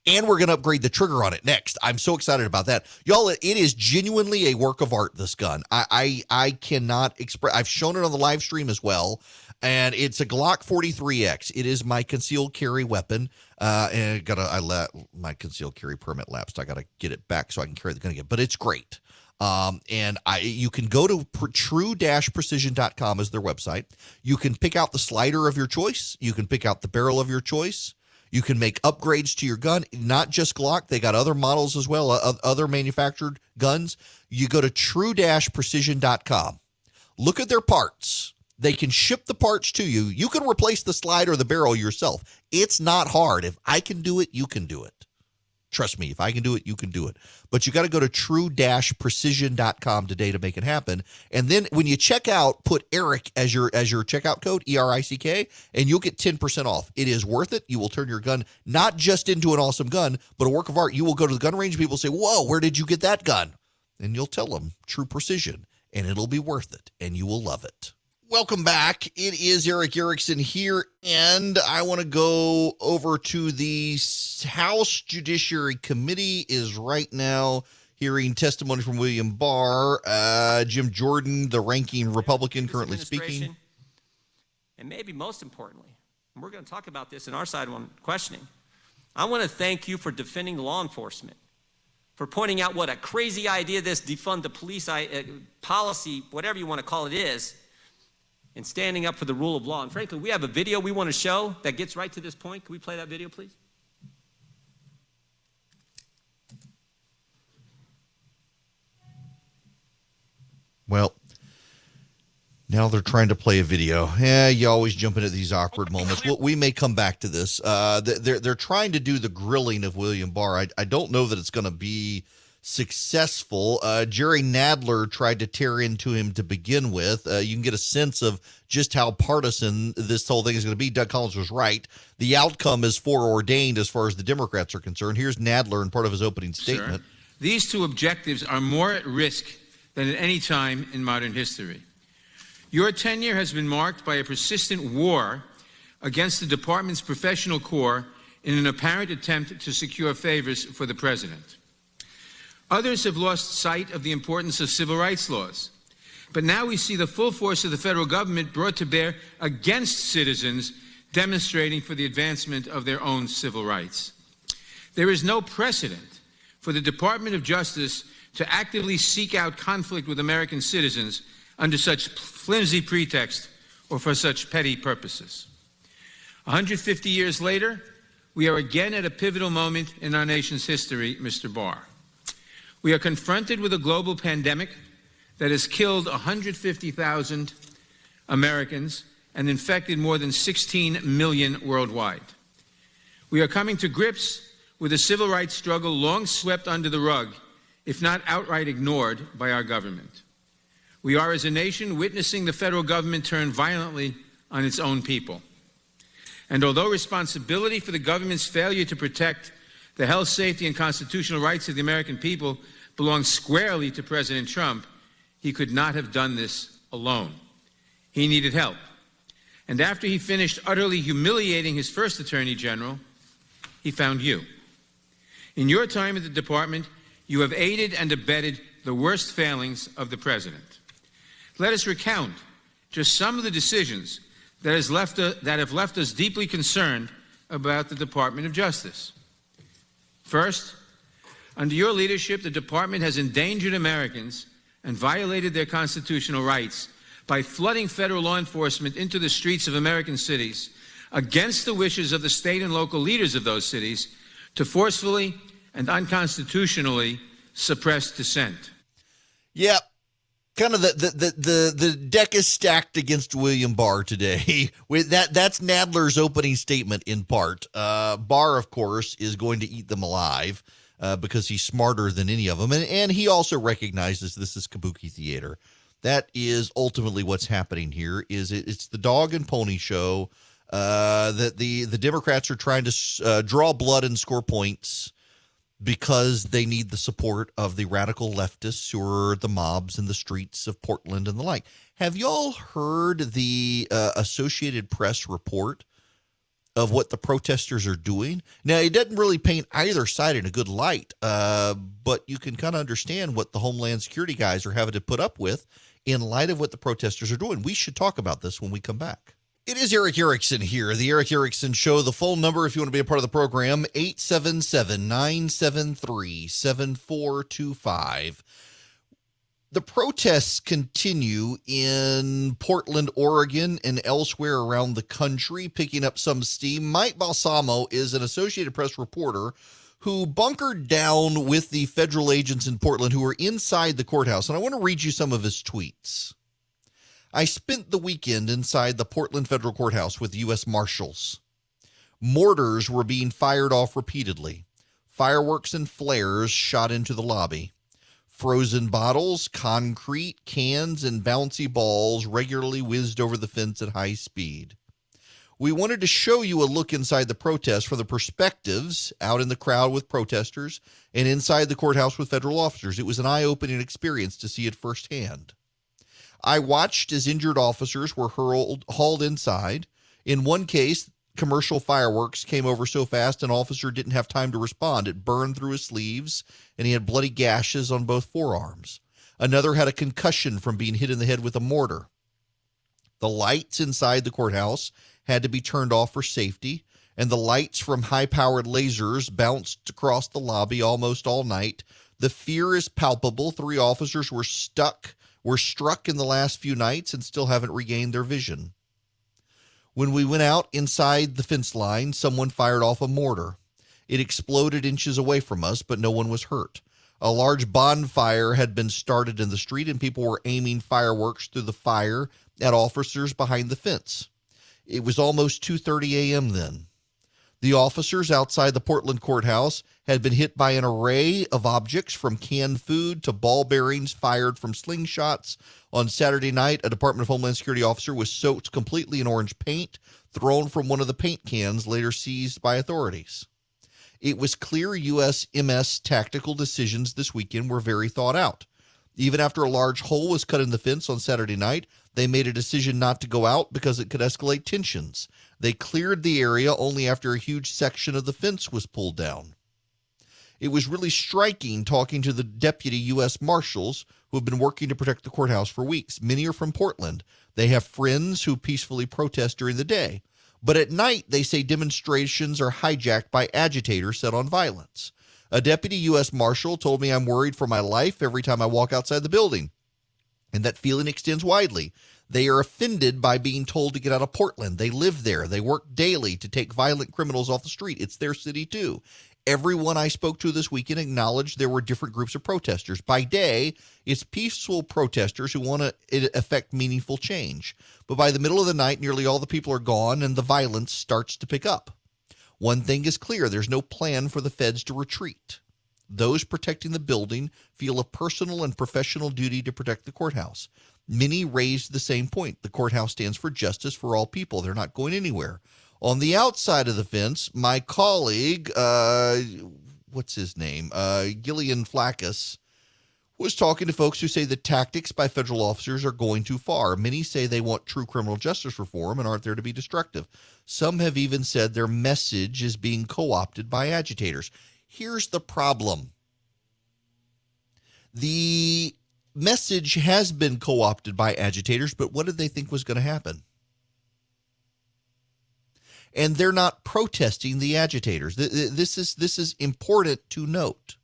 and we're going to upgrade the trigger on it next. I'm so excited about that, y'all. It is genuinely a work of art. This gun, I I, I cannot express. I've shown it on the live stream as well, and it's a Glock 43X. It is my concealed carry weapon. Uh, and I gotta I let my concealed carry permit lapsed. I gotta get it back so I can carry the gun again. But it's great. Um, and I, you can go to true-precision.com as their website. You can pick out the slider of your choice. You can pick out the barrel of your choice. You can make upgrades to your gun, not just Glock. They got other models as well, other manufactured guns. You go to true-precision.com. Look at their parts. They can ship the parts to you. You can replace the slide or the barrel yourself. It's not hard. If I can do it, you can do it. Trust me, if I can do it, you can do it. But you got to go to true-precision.com today to make it happen. And then when you check out, put Erick as your as your checkout code, E R I C K, and you'll get 10% off. It is worth it. You will turn your gun not just into an awesome gun, but a work of art. You will go to the gun range, people say, "Whoa, where did you get that gun?" And you'll tell them, "True Precision," and it'll be worth it, and you will love it. Welcome back. It is Erick Erickson here, and I want to go over to the House Judiciary Committee is right now hearing testimony from William Barr, uh, Jim Jordan, the ranking Republican currently speaking. And maybe most importantly, and we're going to talk about this in our side on questioning, I want to thank you for defending law enforcement, for pointing out what a crazy idea this defund the police uh, policy, whatever you want to call it, is and standing up for the rule of law. And frankly, we have a video we want to show that gets right to this point. Can we play that video, please? Well, now they're trying to play a video. Yeah, you always jump into these awkward moments. Well, we may come back to this. Uh, they're they're trying to do the grilling of William Barr. I, I don't know that it's going to be successful. Uh, Jerry Nadler tried to tear into him to begin with. Uh, you can get a sense of just how partisan this whole thing is going to be. Doug Collins was right. The outcome is foreordained as far as the Democrats are concerned. Here's Nadler in part of his opening statement. Sure. These two objectives are more at risk than at any time in modern history. Your tenure has been marked by a persistent war against the department's professional corps in an apparent attempt to secure favors for the president. Others have lost sight of the importance of civil rights laws. But now we see the full force of the federal government brought to bear against citizens demonstrating for the advancement of their own civil rights. There is no precedent for the Department of Justice to actively seek out conflict with American citizens under such flimsy pretext or for such petty purposes. 150 years later, we are again at a pivotal moment in our nation's history, Mr. Barr. We are confronted with a global pandemic that has killed 150,000 Americans and infected more than 16 million worldwide. We are coming to grips with a civil rights struggle long swept under the rug, if not outright ignored by our government. We are, as a nation, witnessing the federal government turn violently on its own people. And although responsibility for the government's failure to protect the health, safety, and constitutional rights of the American people belong squarely to President Trump, he could not have done this alone. He needed help. And after he finished utterly humiliating his first attorney general, he found you. In your time at the department, you have aided and abetted the worst failings of the president. Let us recount just some of the decisions that, has left a, that have left us deeply concerned about the Department of Justice. First, under your leadership, the department has endangered Americans and violated their constitutional rights by flooding federal law enforcement into the streets of American cities against the wishes of the state and local leaders of those cities to forcefully and unconstitutionally suppress dissent. Yep. Kind of the, the the the the deck is stacked against William Barr today. With that that's Nadler's opening statement in part. Uh, Barr, of course, is going to eat them alive uh, because he's smarter than any of them, and and he also recognizes this is kabuki theater. That is ultimately what's happening here. Is it, it's the dog and pony show uh, that the the Democrats are trying to uh, draw blood and score points because they need the support of the radical leftists who are the mobs in the streets of Portland and the like. Have y'all heard the uh, Associated Press report of what the protesters are doing? Now, it doesn't really paint either side in a good light, uh, but you can kind of understand what the Homeland Security guys are having to put up with in light of what the protesters are doing. We should talk about this when we come back. It is Erick Erickson here, the Erick Erickson Show. The phone number, if you want to be a part of the program, 877 973 7425. The protests continue in Portland, Oregon, and elsewhere around the country, picking up some steam. Mike Balsamo is an Associated Press reporter who bunkered down with the federal agents in Portland who were inside the courthouse. And I want to read you some of his tweets. I spent the weekend inside the Portland Federal Courthouse with U.S. Marshals. Mortars were being fired off repeatedly. Fireworks and flares shot into the lobby. Frozen bottles, concrete, cans, and bouncy balls regularly whizzed over the fence at high speed. We wanted to show you a look inside the protest from the perspectives out in the crowd with protesters and inside the courthouse with federal officers. It was an eye opening experience to see it firsthand. I watched as injured officers were hurled, hauled inside. In one case, commercial fireworks came over so fast an officer didn't have time to respond. It burned through his sleeves, and he had bloody gashes on both forearms. Another had a concussion from being hit in the head with a mortar. The lights inside the courthouse had to be turned off for safety, and the lights from high powered lasers bounced across the lobby almost all night. The fear is palpable. Three officers were stuck were struck in the last few nights and still haven't regained their vision. When we went out inside the fence line, someone fired off a mortar. It exploded inches away from us, but no one was hurt. A large bonfire had been started in the street, and people were aiming fireworks through the fire at officers behind the fence. It was almost 2:30 a.m. then. The officers outside the Portland courthouse had been hit by an array of objects from canned food to ball bearings fired from slingshots. On Saturday night, a Department of Homeland Security officer was soaked completely in orange paint, thrown from one of the paint cans, later seized by authorities. It was clear U.S. MS tactical decisions this weekend were very thought out. Even after a large hole was cut in the fence on Saturday night, they made a decision not to go out because it could escalate tensions. They cleared the area only after a huge section of the fence was pulled down. It was really striking talking to the deputy U.S. Marshals who have been working to protect the courthouse for weeks. Many are from Portland. They have friends who peacefully protest during the day. But at night, they say demonstrations are hijacked by agitators set on violence. A deputy U.S. Marshal told me I'm worried for my life every time I walk outside the building. And that feeling extends widely. They are offended by being told to get out of Portland. They live there. They work daily to take violent criminals off the street. It's their city, too. Everyone I spoke to this weekend acknowledged there were different groups of protesters. By day, it's peaceful protesters who want to effect meaningful change. But by the middle of the night, nearly all the people are gone and the violence starts to pick up. One thing is clear there's no plan for the feds to retreat. Those protecting the building feel a personal and professional duty to protect the courthouse. Many raised the same point. The courthouse stands for justice for all people. They're not going anywhere. On the outside of the fence, my colleague, uh, what's his name? Uh, Gillian Flaccus, was talking to folks who say the tactics by federal officers are going too far. Many say they want true criminal justice reform and aren't there to be destructive. Some have even said their message is being co opted by agitators. Here's the problem the message has been co opted by agitators, but what did they think was going to happen? and they're not protesting the agitators. This is this is important to note.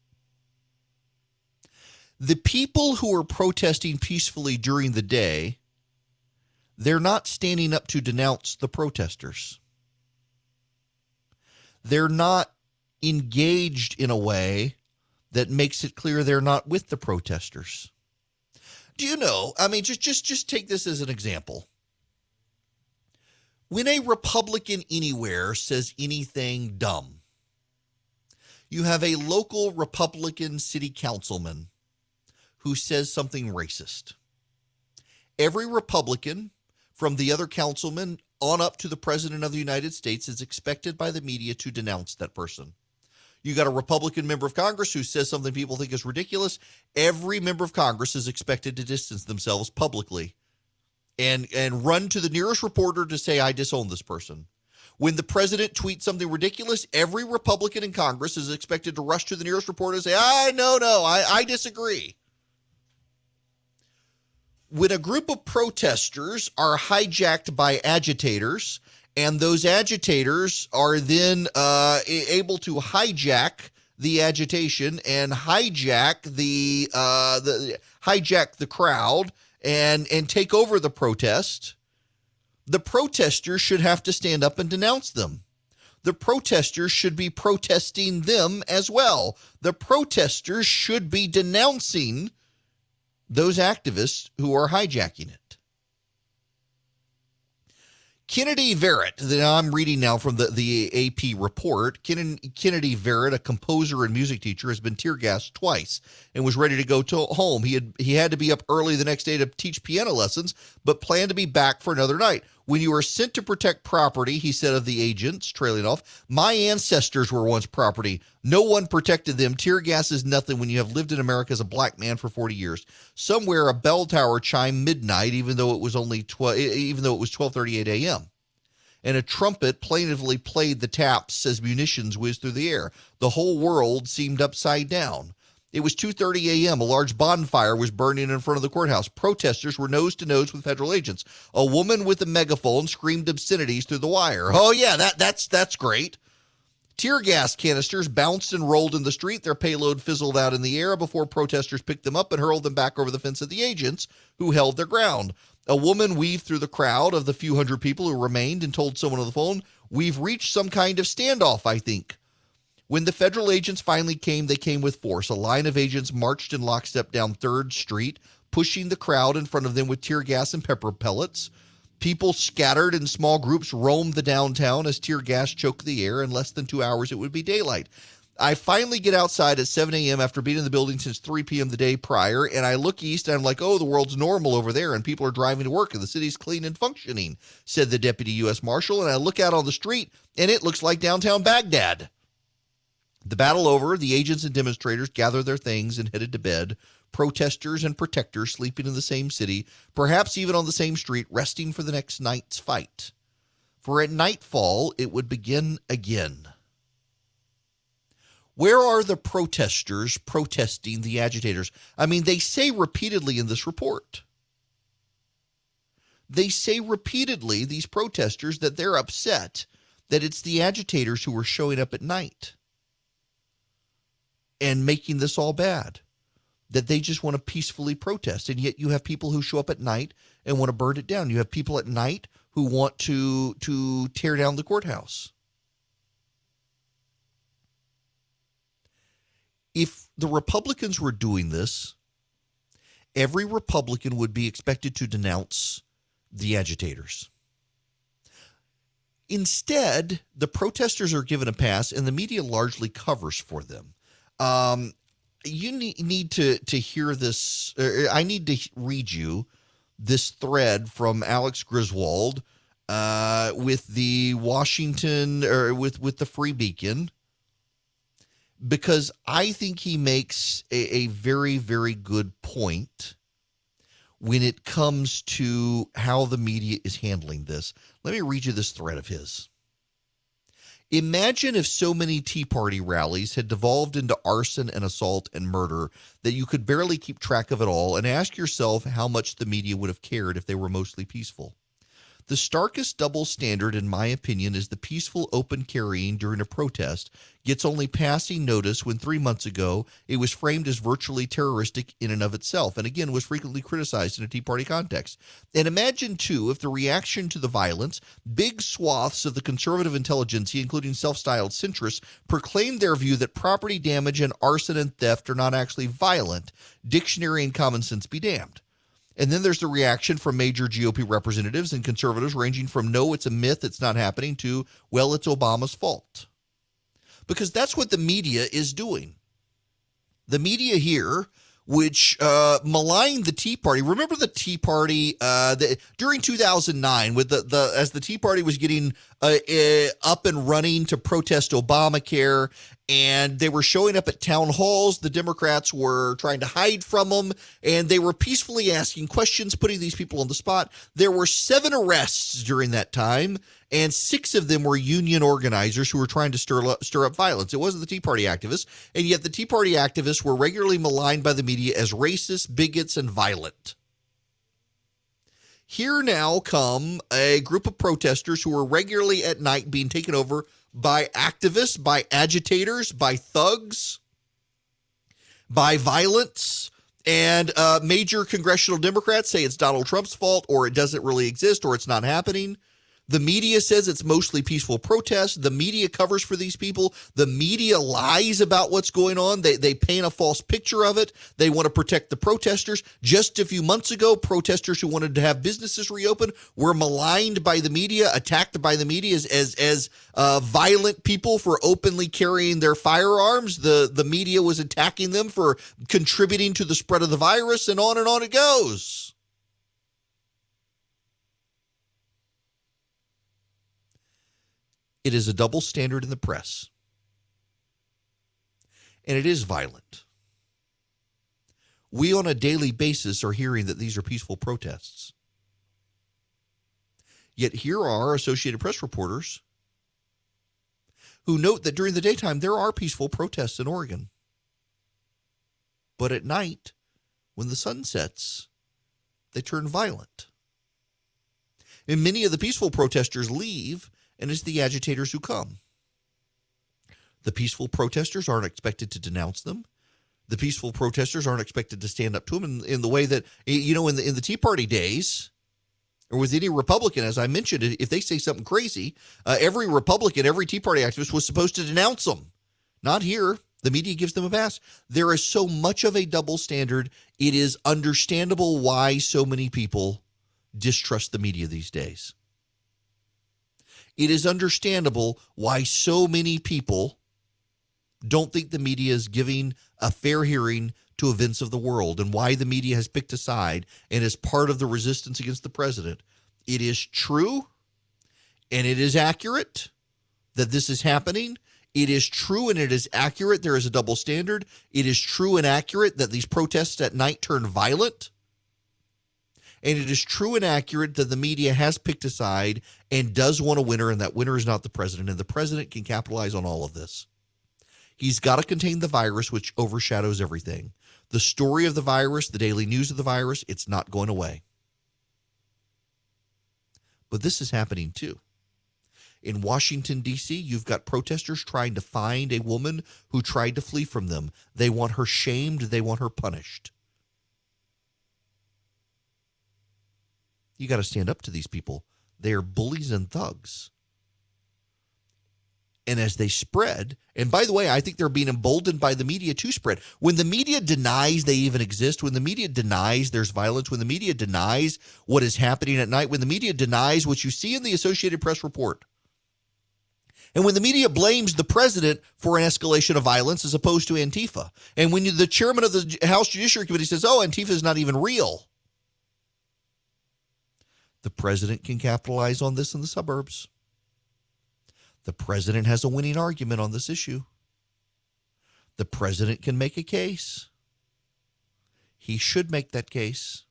The people who are protesting peacefully during the day, they're not standing up to denounce the protesters. They're not engaged in a way that makes it clear they're not with the protesters. Do you know? I mean, just just just take this as an example when a Republican anywhere says anything dumb, you have a local Republican city councilman who says something racist. Every Republican, from the other councilman on up to the President of the United States, is expected by the media to denounce that person. You got a Republican member of Congress who says something people think is ridiculous. Every member of Congress is expected to distance themselves publicly and and run to the nearest reporter to say I disown this person. When the president tweets something ridiculous, every Republican in Congress is expected to rush to the nearest reporter and say, "I no, no, I, I disagree." When a group of protesters are hijacked by agitators, and those agitators are then uh, able to hijack the agitation and hijack the uh, the hijack the crowd and and take over the protest, the protesters should have to stand up and denounce them. The protesters should be protesting them as well. The protesters should be denouncing those activists who are hijacking it. Kennedy Verrett, that I'm reading now from the, the AP report. Kennedy Verrett, a composer and music teacher, has been tear gassed twice and was ready to go to home. He had he had to be up early the next day to teach piano lessons, but planned to be back for another night. When you are sent to protect property, he said of the agents, trailing off, my ancestors were once property. No one protected them. Tear gas is nothing when you have lived in America as a black man for 40 years. Somewhere a bell tower chimed midnight, even though it was only 12, even though it was 12:38 a.m. And a trumpet plaintively played the taps as munitions whizzed through the air. The whole world seemed upside down. It was 2:30 a.m. A large bonfire was burning in front of the courthouse. Protesters were nose to nose with federal agents. A woman with a megaphone screamed obscenities through the wire. Oh yeah, that that's that's great. Tear gas canisters bounced and rolled in the street. Their payload fizzled out in the air before protesters picked them up and hurled them back over the fence at the agents, who held their ground. A woman weaved through the crowd of the few hundred people who remained and told someone on the phone, We've reached some kind of standoff, I think. When the federal agents finally came, they came with force. A line of agents marched in lockstep down 3rd Street, pushing the crowd in front of them with tear gas and pepper pellets. People scattered in small groups roamed the downtown as tear gas choked the air. In less than two hours, it would be daylight. I finally get outside at 7 a.m. after being in the building since 3 p.m. the day prior, and I look east and I'm like, oh, the world's normal over there, and people are driving to work, and the city's clean and functioning, said the deputy U.S. Marshal. And I look out on the street, and it looks like downtown Baghdad. The battle over, the agents and demonstrators gathered their things and headed to bed. protesters and protectors sleeping in the same city, perhaps even on the same street, resting for the next night's fight. For at nightfall it would begin again. Where are the protesters protesting the agitators? I mean, they say repeatedly in this report. They say repeatedly, these protesters, that they're upset that it's the agitators who are showing up at night and making this all bad. That they just want to peacefully protest. And yet you have people who show up at night and want to burn it down. You have people at night who want to to tear down the courthouse. If the Republicans were doing this, every Republican would be expected to denounce the agitators. Instead, the protesters are given a pass and the media largely covers for them. Um, you need, need to, to hear this. Uh, I need to read you this thread from Alex Griswold uh, with the Washington or with, with the Free Beacon because I think he makes a, a very, very good point when it comes to how the media is handling this. Let me read you this thread of his. Imagine if so many Tea Party rallies had devolved into arson and assault and murder that you could barely keep track of it all, and ask yourself how much the media would have cared if they were mostly peaceful. The starkest double standard, in my opinion, is the peaceful open carrying during a protest gets only passing notice when three months ago it was framed as virtually terroristic in and of itself, and again was frequently criticized in a Tea Party context. And imagine, too, if the reaction to the violence, big swaths of the conservative intelligentsia, including self styled centrists, proclaimed their view that property damage and arson and theft are not actually violent. Dictionary and common sense be damned. And then there's the reaction from major GOP representatives and conservatives, ranging from no, it's a myth, it's not happening, to well, it's Obama's fault. Because that's what the media is doing. The media here, which uh, maligned the Tea Party. Remember the Tea Party uh, during 2009, with the, the as the Tea Party was getting uh, uh up and running to protest Obamacare, and they were showing up at town halls. The Democrats were trying to hide from them, and they were peacefully asking questions, putting these people on the spot. There were seven arrests during that time, and six of them were union organizers who were trying to stir up, stir up violence. It wasn't the Tea Party activists, and yet the Tea Party activists were regularly maligned by the media as racist, bigots, and violent. Here now come a group of protesters who were regularly at night being taken over by activists, by agitators, by thugs, by violence. And uh, major congressional Democrats say it's Donald Trump's fault, or it doesn't really exist, or it's not happening. The media says it's mostly peaceful protests. The media covers for these people. The media lies about what's going on. They, they paint a false picture of it. They want to protect the protesters. Just a few months ago, protesters who wanted to have businesses reopen were maligned by the media, attacked by the media as, as, as uh, violent people for openly carrying their firearms. The, the media was attacking them for contributing to the spread of the virus, and on and on it goes. It is a double standard in the press. And it is violent. We, on a daily basis, are hearing that these are peaceful protests. Yet here are Associated Press reporters who note that during the daytime there are peaceful protests in Oregon. But at night, when the sun sets, they turn violent. And many of the peaceful protesters leave and it's the agitators who come. The peaceful protesters aren't expected to denounce them. The peaceful protesters aren't expected to stand up to them in, in the way that you know in the in the Tea Party days, or with any Republican, as I mentioned, if they say something crazy, uh, every Republican, every Tea Party activist was supposed to denounce them. Not here. The media gives them a pass. There is so much of a double standard. It is understandable why so many people distrust the media these days it is understandable why so many people don't think the media is giving a fair hearing to events of the world and why the media has picked a side and is part of the resistance against the president. It is true and it is accurate that this is happening. It is true and it is accurate. There is a double standard. It is true and accurate that these protests at night turn violent. And it is true and accurate that the media has picked a side and does want a winner, and that winner is not the president. And the president can capitalize on all of this. He's got to contain the virus, which overshadows everything. The story of the virus, the daily news of the virus, it's not going away. But this is happening too. In Washington, D.C., you've got protesters trying to find a woman who tried to flee from them. They want her shamed, they want her punished. You got to stand up to these people. They are bullies and thugs. And as they spread, and by the way, I think they're being emboldened by the media to spread. When the media denies they even exist, when the media denies there's violence, when the media denies what is happening at night, when the media denies what you see in the Associated Press report, and when the media blames the president for an escalation of violence as opposed to Antifa, and when the chairman of the House Judiciary Committee says, oh, Antifa is not even real, the president can capitalize on this in the suburbs. The president has a winning argument on this issue. The president can make a case. He should make that case.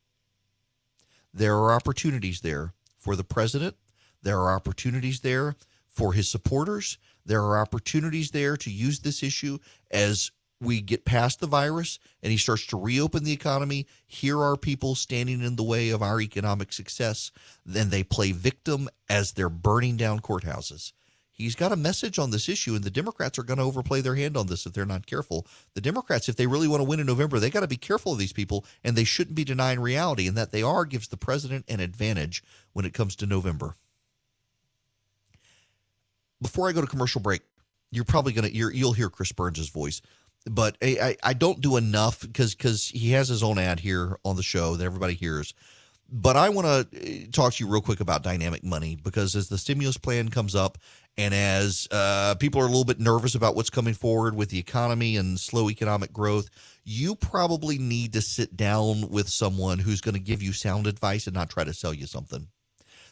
There are opportunities there for the president. There are opportunities there for his supporters. There are opportunities there to use this issue as we get past the virus and he starts to reopen the economy. Here are people standing in the way of our economic success. Then they play victim as they're burning down courthouses he's got a message on this issue, and the Democrats are going to overplay their hand on this if they're not careful. The Democrats, if they really want to win in November, they got to be careful of these people, and they shouldn't be denying reality. And that they are gives the president an advantage when it comes to November. Before I go to commercial break, you're probably going to you'll hear Chris Burns' voice, but I, I, I don't do enough because because he has his own ad here on the show that everybody hears. But I want to talk to you real quick about dynamic money because as the stimulus plan comes up and as uh, people are a little bit nervous about what's coming forward with the economy and slow economic growth, you probably need to sit down with someone who's going to give you sound advice and not try to sell you something.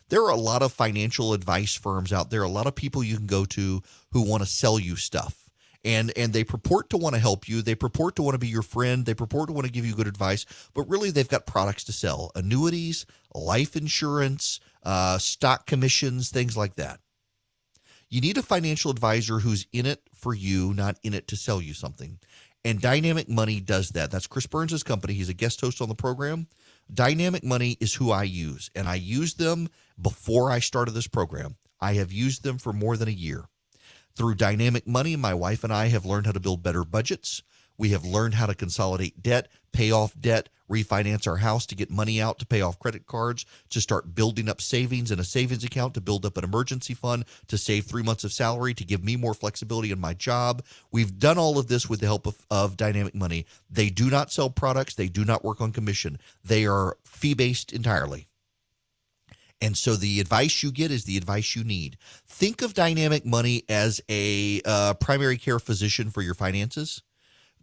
There are a lot of financial advice firms out there, a lot of people you can go to who want to sell you stuff. And, and they purport to want to help you. They purport to want to be your friend. They purport to want to give you good advice, but really they've got products to sell annuities, life insurance, uh, stock commissions, things like that. You need a financial advisor who's in it for you, not in it to sell you something. And Dynamic Money does that. That's Chris Burns' company. He's a guest host on the program. Dynamic Money is who I use, and I used them before I started this program. I have used them for more than a year. Through Dynamic Money, my wife and I have learned how to build better budgets. We have learned how to consolidate debt, pay off debt, refinance our house to get money out to pay off credit cards, to start building up savings in a savings account, to build up an emergency fund, to save three months of salary, to give me more flexibility in my job. We've done all of this with the help of, of Dynamic Money. They do not sell products, they do not work on commission, they are fee based entirely. And so the advice you get is the advice you need. Think of Dynamic Money as a uh, primary care physician for your finances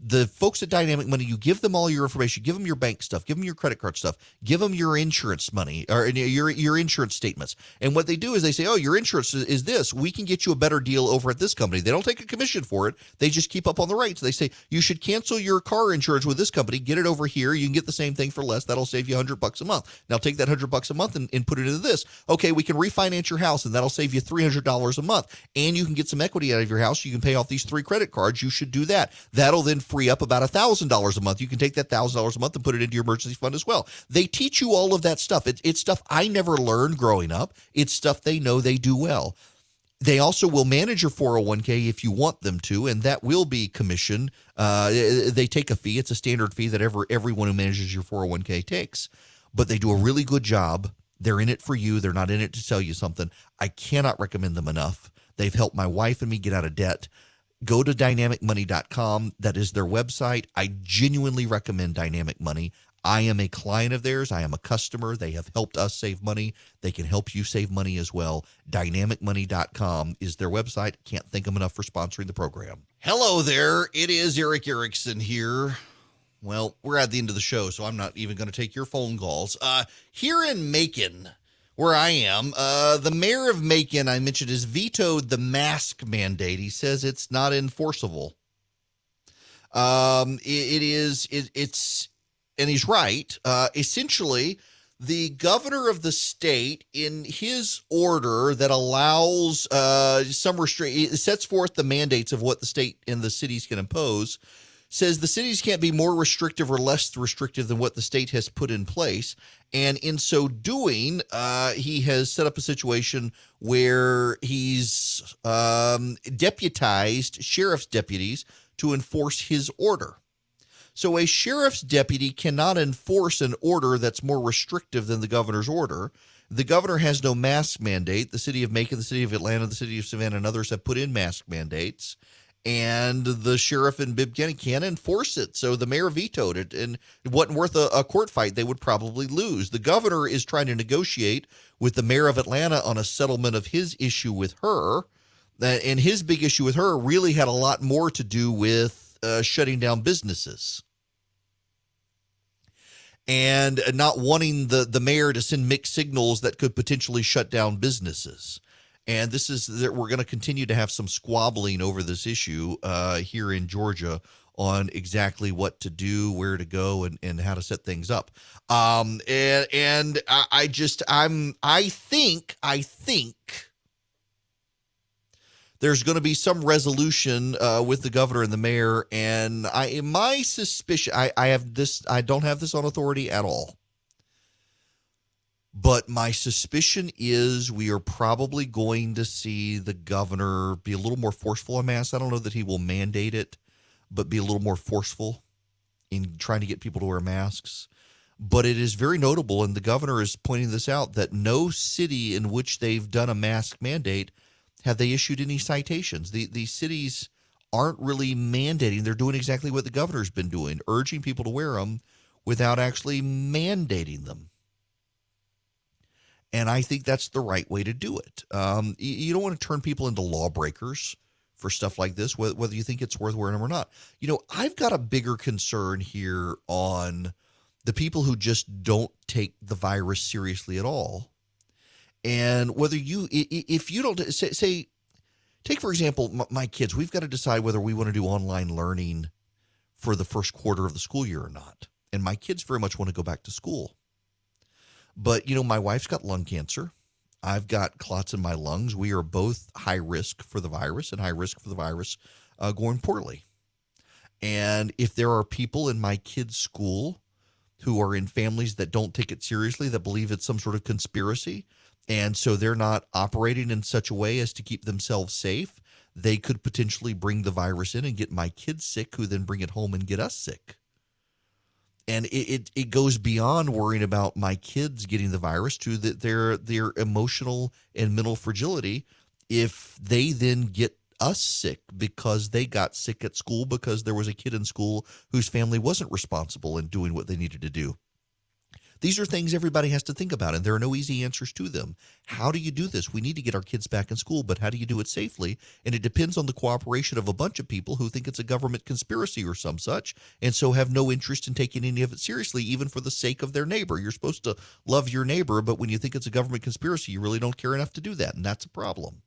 the folks at Dynamic Money, you give them all your information, give them your bank stuff, give them your credit card stuff, give them your insurance money or your your insurance statements. And what they do is they say, "Oh, your insurance is this. We can get you a better deal over at this company." They don't take a commission for it. They just keep up on the rates. They say, "You should cancel your car insurance with this company. Get it over here. You can get the same thing for less. That'll save you 100 bucks a month. Now take that 100 bucks a month and, and put it into this. Okay, we can refinance your house and that'll save you $300 a month. And you can get some equity out of your house. You can pay off these three credit cards. You should do that. That'll then free up about $1,000 a month. You can take that $1,000 a month and put it into your emergency fund as well. They teach you all of that stuff. It, it's stuff I never learned growing up, it's stuff they know they do well. They also will manage your 401k if you want them to, and that will be commission. Uh, they take a fee. It's a standard fee that ever everyone who manages your 401k takes. But they do a really good job. They're in it for you. They're not in it to sell you something. I cannot recommend them enough. They've helped my wife and me get out of debt go to dynamicmoney.com. That is their website. I genuinely recommend Dynamic Money. I am a client of theirs. I am a customer. They have helped us save money. They can help you save money as well. Dynamicmoney.com is their website. Can't thank them enough for sponsoring the program. Hello there. It is Erick Erickson here. Well, we're at the end of the show, so I'm not even going to take your phone calls. Uh, here in Macon, where I am, uh, the mayor of Macon, I mentioned, has vetoed the mask mandate. He says it's not enforceable. Um, it, it is. It, it's, and he's right. Uh, essentially, the governor of the state, in his order that allows uh, some restraint, sets forth the mandates of what the state and the cities can impose says the cities can't be more restrictive or less restrictive than what the state has put in place. And in so doing, uh, he has set up a situation where he's um, deputized sheriff's deputies to enforce his order. So a sheriff's deputy cannot enforce an order that's more restrictive than the governor's order. The governor has no mask mandate. The city of Macon, the city of Atlanta, the city of Savannah, and others have put in mask mandates and the sheriff in Bibb County can't enforce it. So the mayor vetoed it, and it wasn't worth a, a, court fight. They would probably lose. The governor is trying to negotiate with the mayor of Atlanta on a settlement of his issue with her. And his big issue with her really had a lot more to do with uh, shutting down businesses and not wanting the, the mayor to send mixed signals that could potentially shut down businesses and this is that we're going to continue to have some squabbling over this issue uh, here in Georgia on exactly what to do, where to go, and, and how to set things up. Um, and and I, I just I'm I think I think there's going to be some resolution uh, with the governor and the mayor, and I my suspicion I I have this I don't have this on authority at all. But my suspicion is we are probably going to see the governor be a little more forceful on masks. I don't know that he will mandate it, but be a little more forceful in trying to get people to wear masks. But it is very notable, and the governor is pointing this out, that no city in which they've done a mask mandate have they issued any citations. The the cities aren't really mandating; they're doing exactly what the governor's been doing, urging people to wear them without actually mandating them. And I think that's the right way to do it. Um, you, you, don't want to turn people into lawbreakers for stuff like this, whether, whether you think it's worth wearing them or not. You know, I've got a bigger concern here on the people who just don't take the virus seriously at all. And whether you, if you don't say, say take for example, my kids, we've got to decide whether we want to do online learning for the first quarter of the school year or not. And my kids very much want to go back to school. But, you know, my wife's got lung cancer. I've got clots in my lungs. We are both high risk for the virus and high risk for the virus uh, going poorly. And if there are people in my kids' school who are in families that don't take it seriously, that believe it's some sort of conspiracy, and so they're not operating in such a way as to keep themselves safe, they could potentially bring the virus in and get my kids sick, who then bring it home and get us sick and it, it, it goes beyond worrying about my kids getting the virus to the, their their emotional and mental fragility if they then get us sick because they got sick at school because there was a kid in school whose family wasn't responsible in doing what they needed to do these are things everybody has to think about, and there are no easy answers to them. How do you do this? We need to get our kids back in school, but how do you do it safely? And it depends on the cooperation of a bunch of people who think it's a government conspiracy or some such, and so have no interest in taking any of it seriously, even for the sake of their neighbor. You're supposed to love your neighbor, but when you think it's a government conspiracy, you really don't care enough to do that, and that's a problem.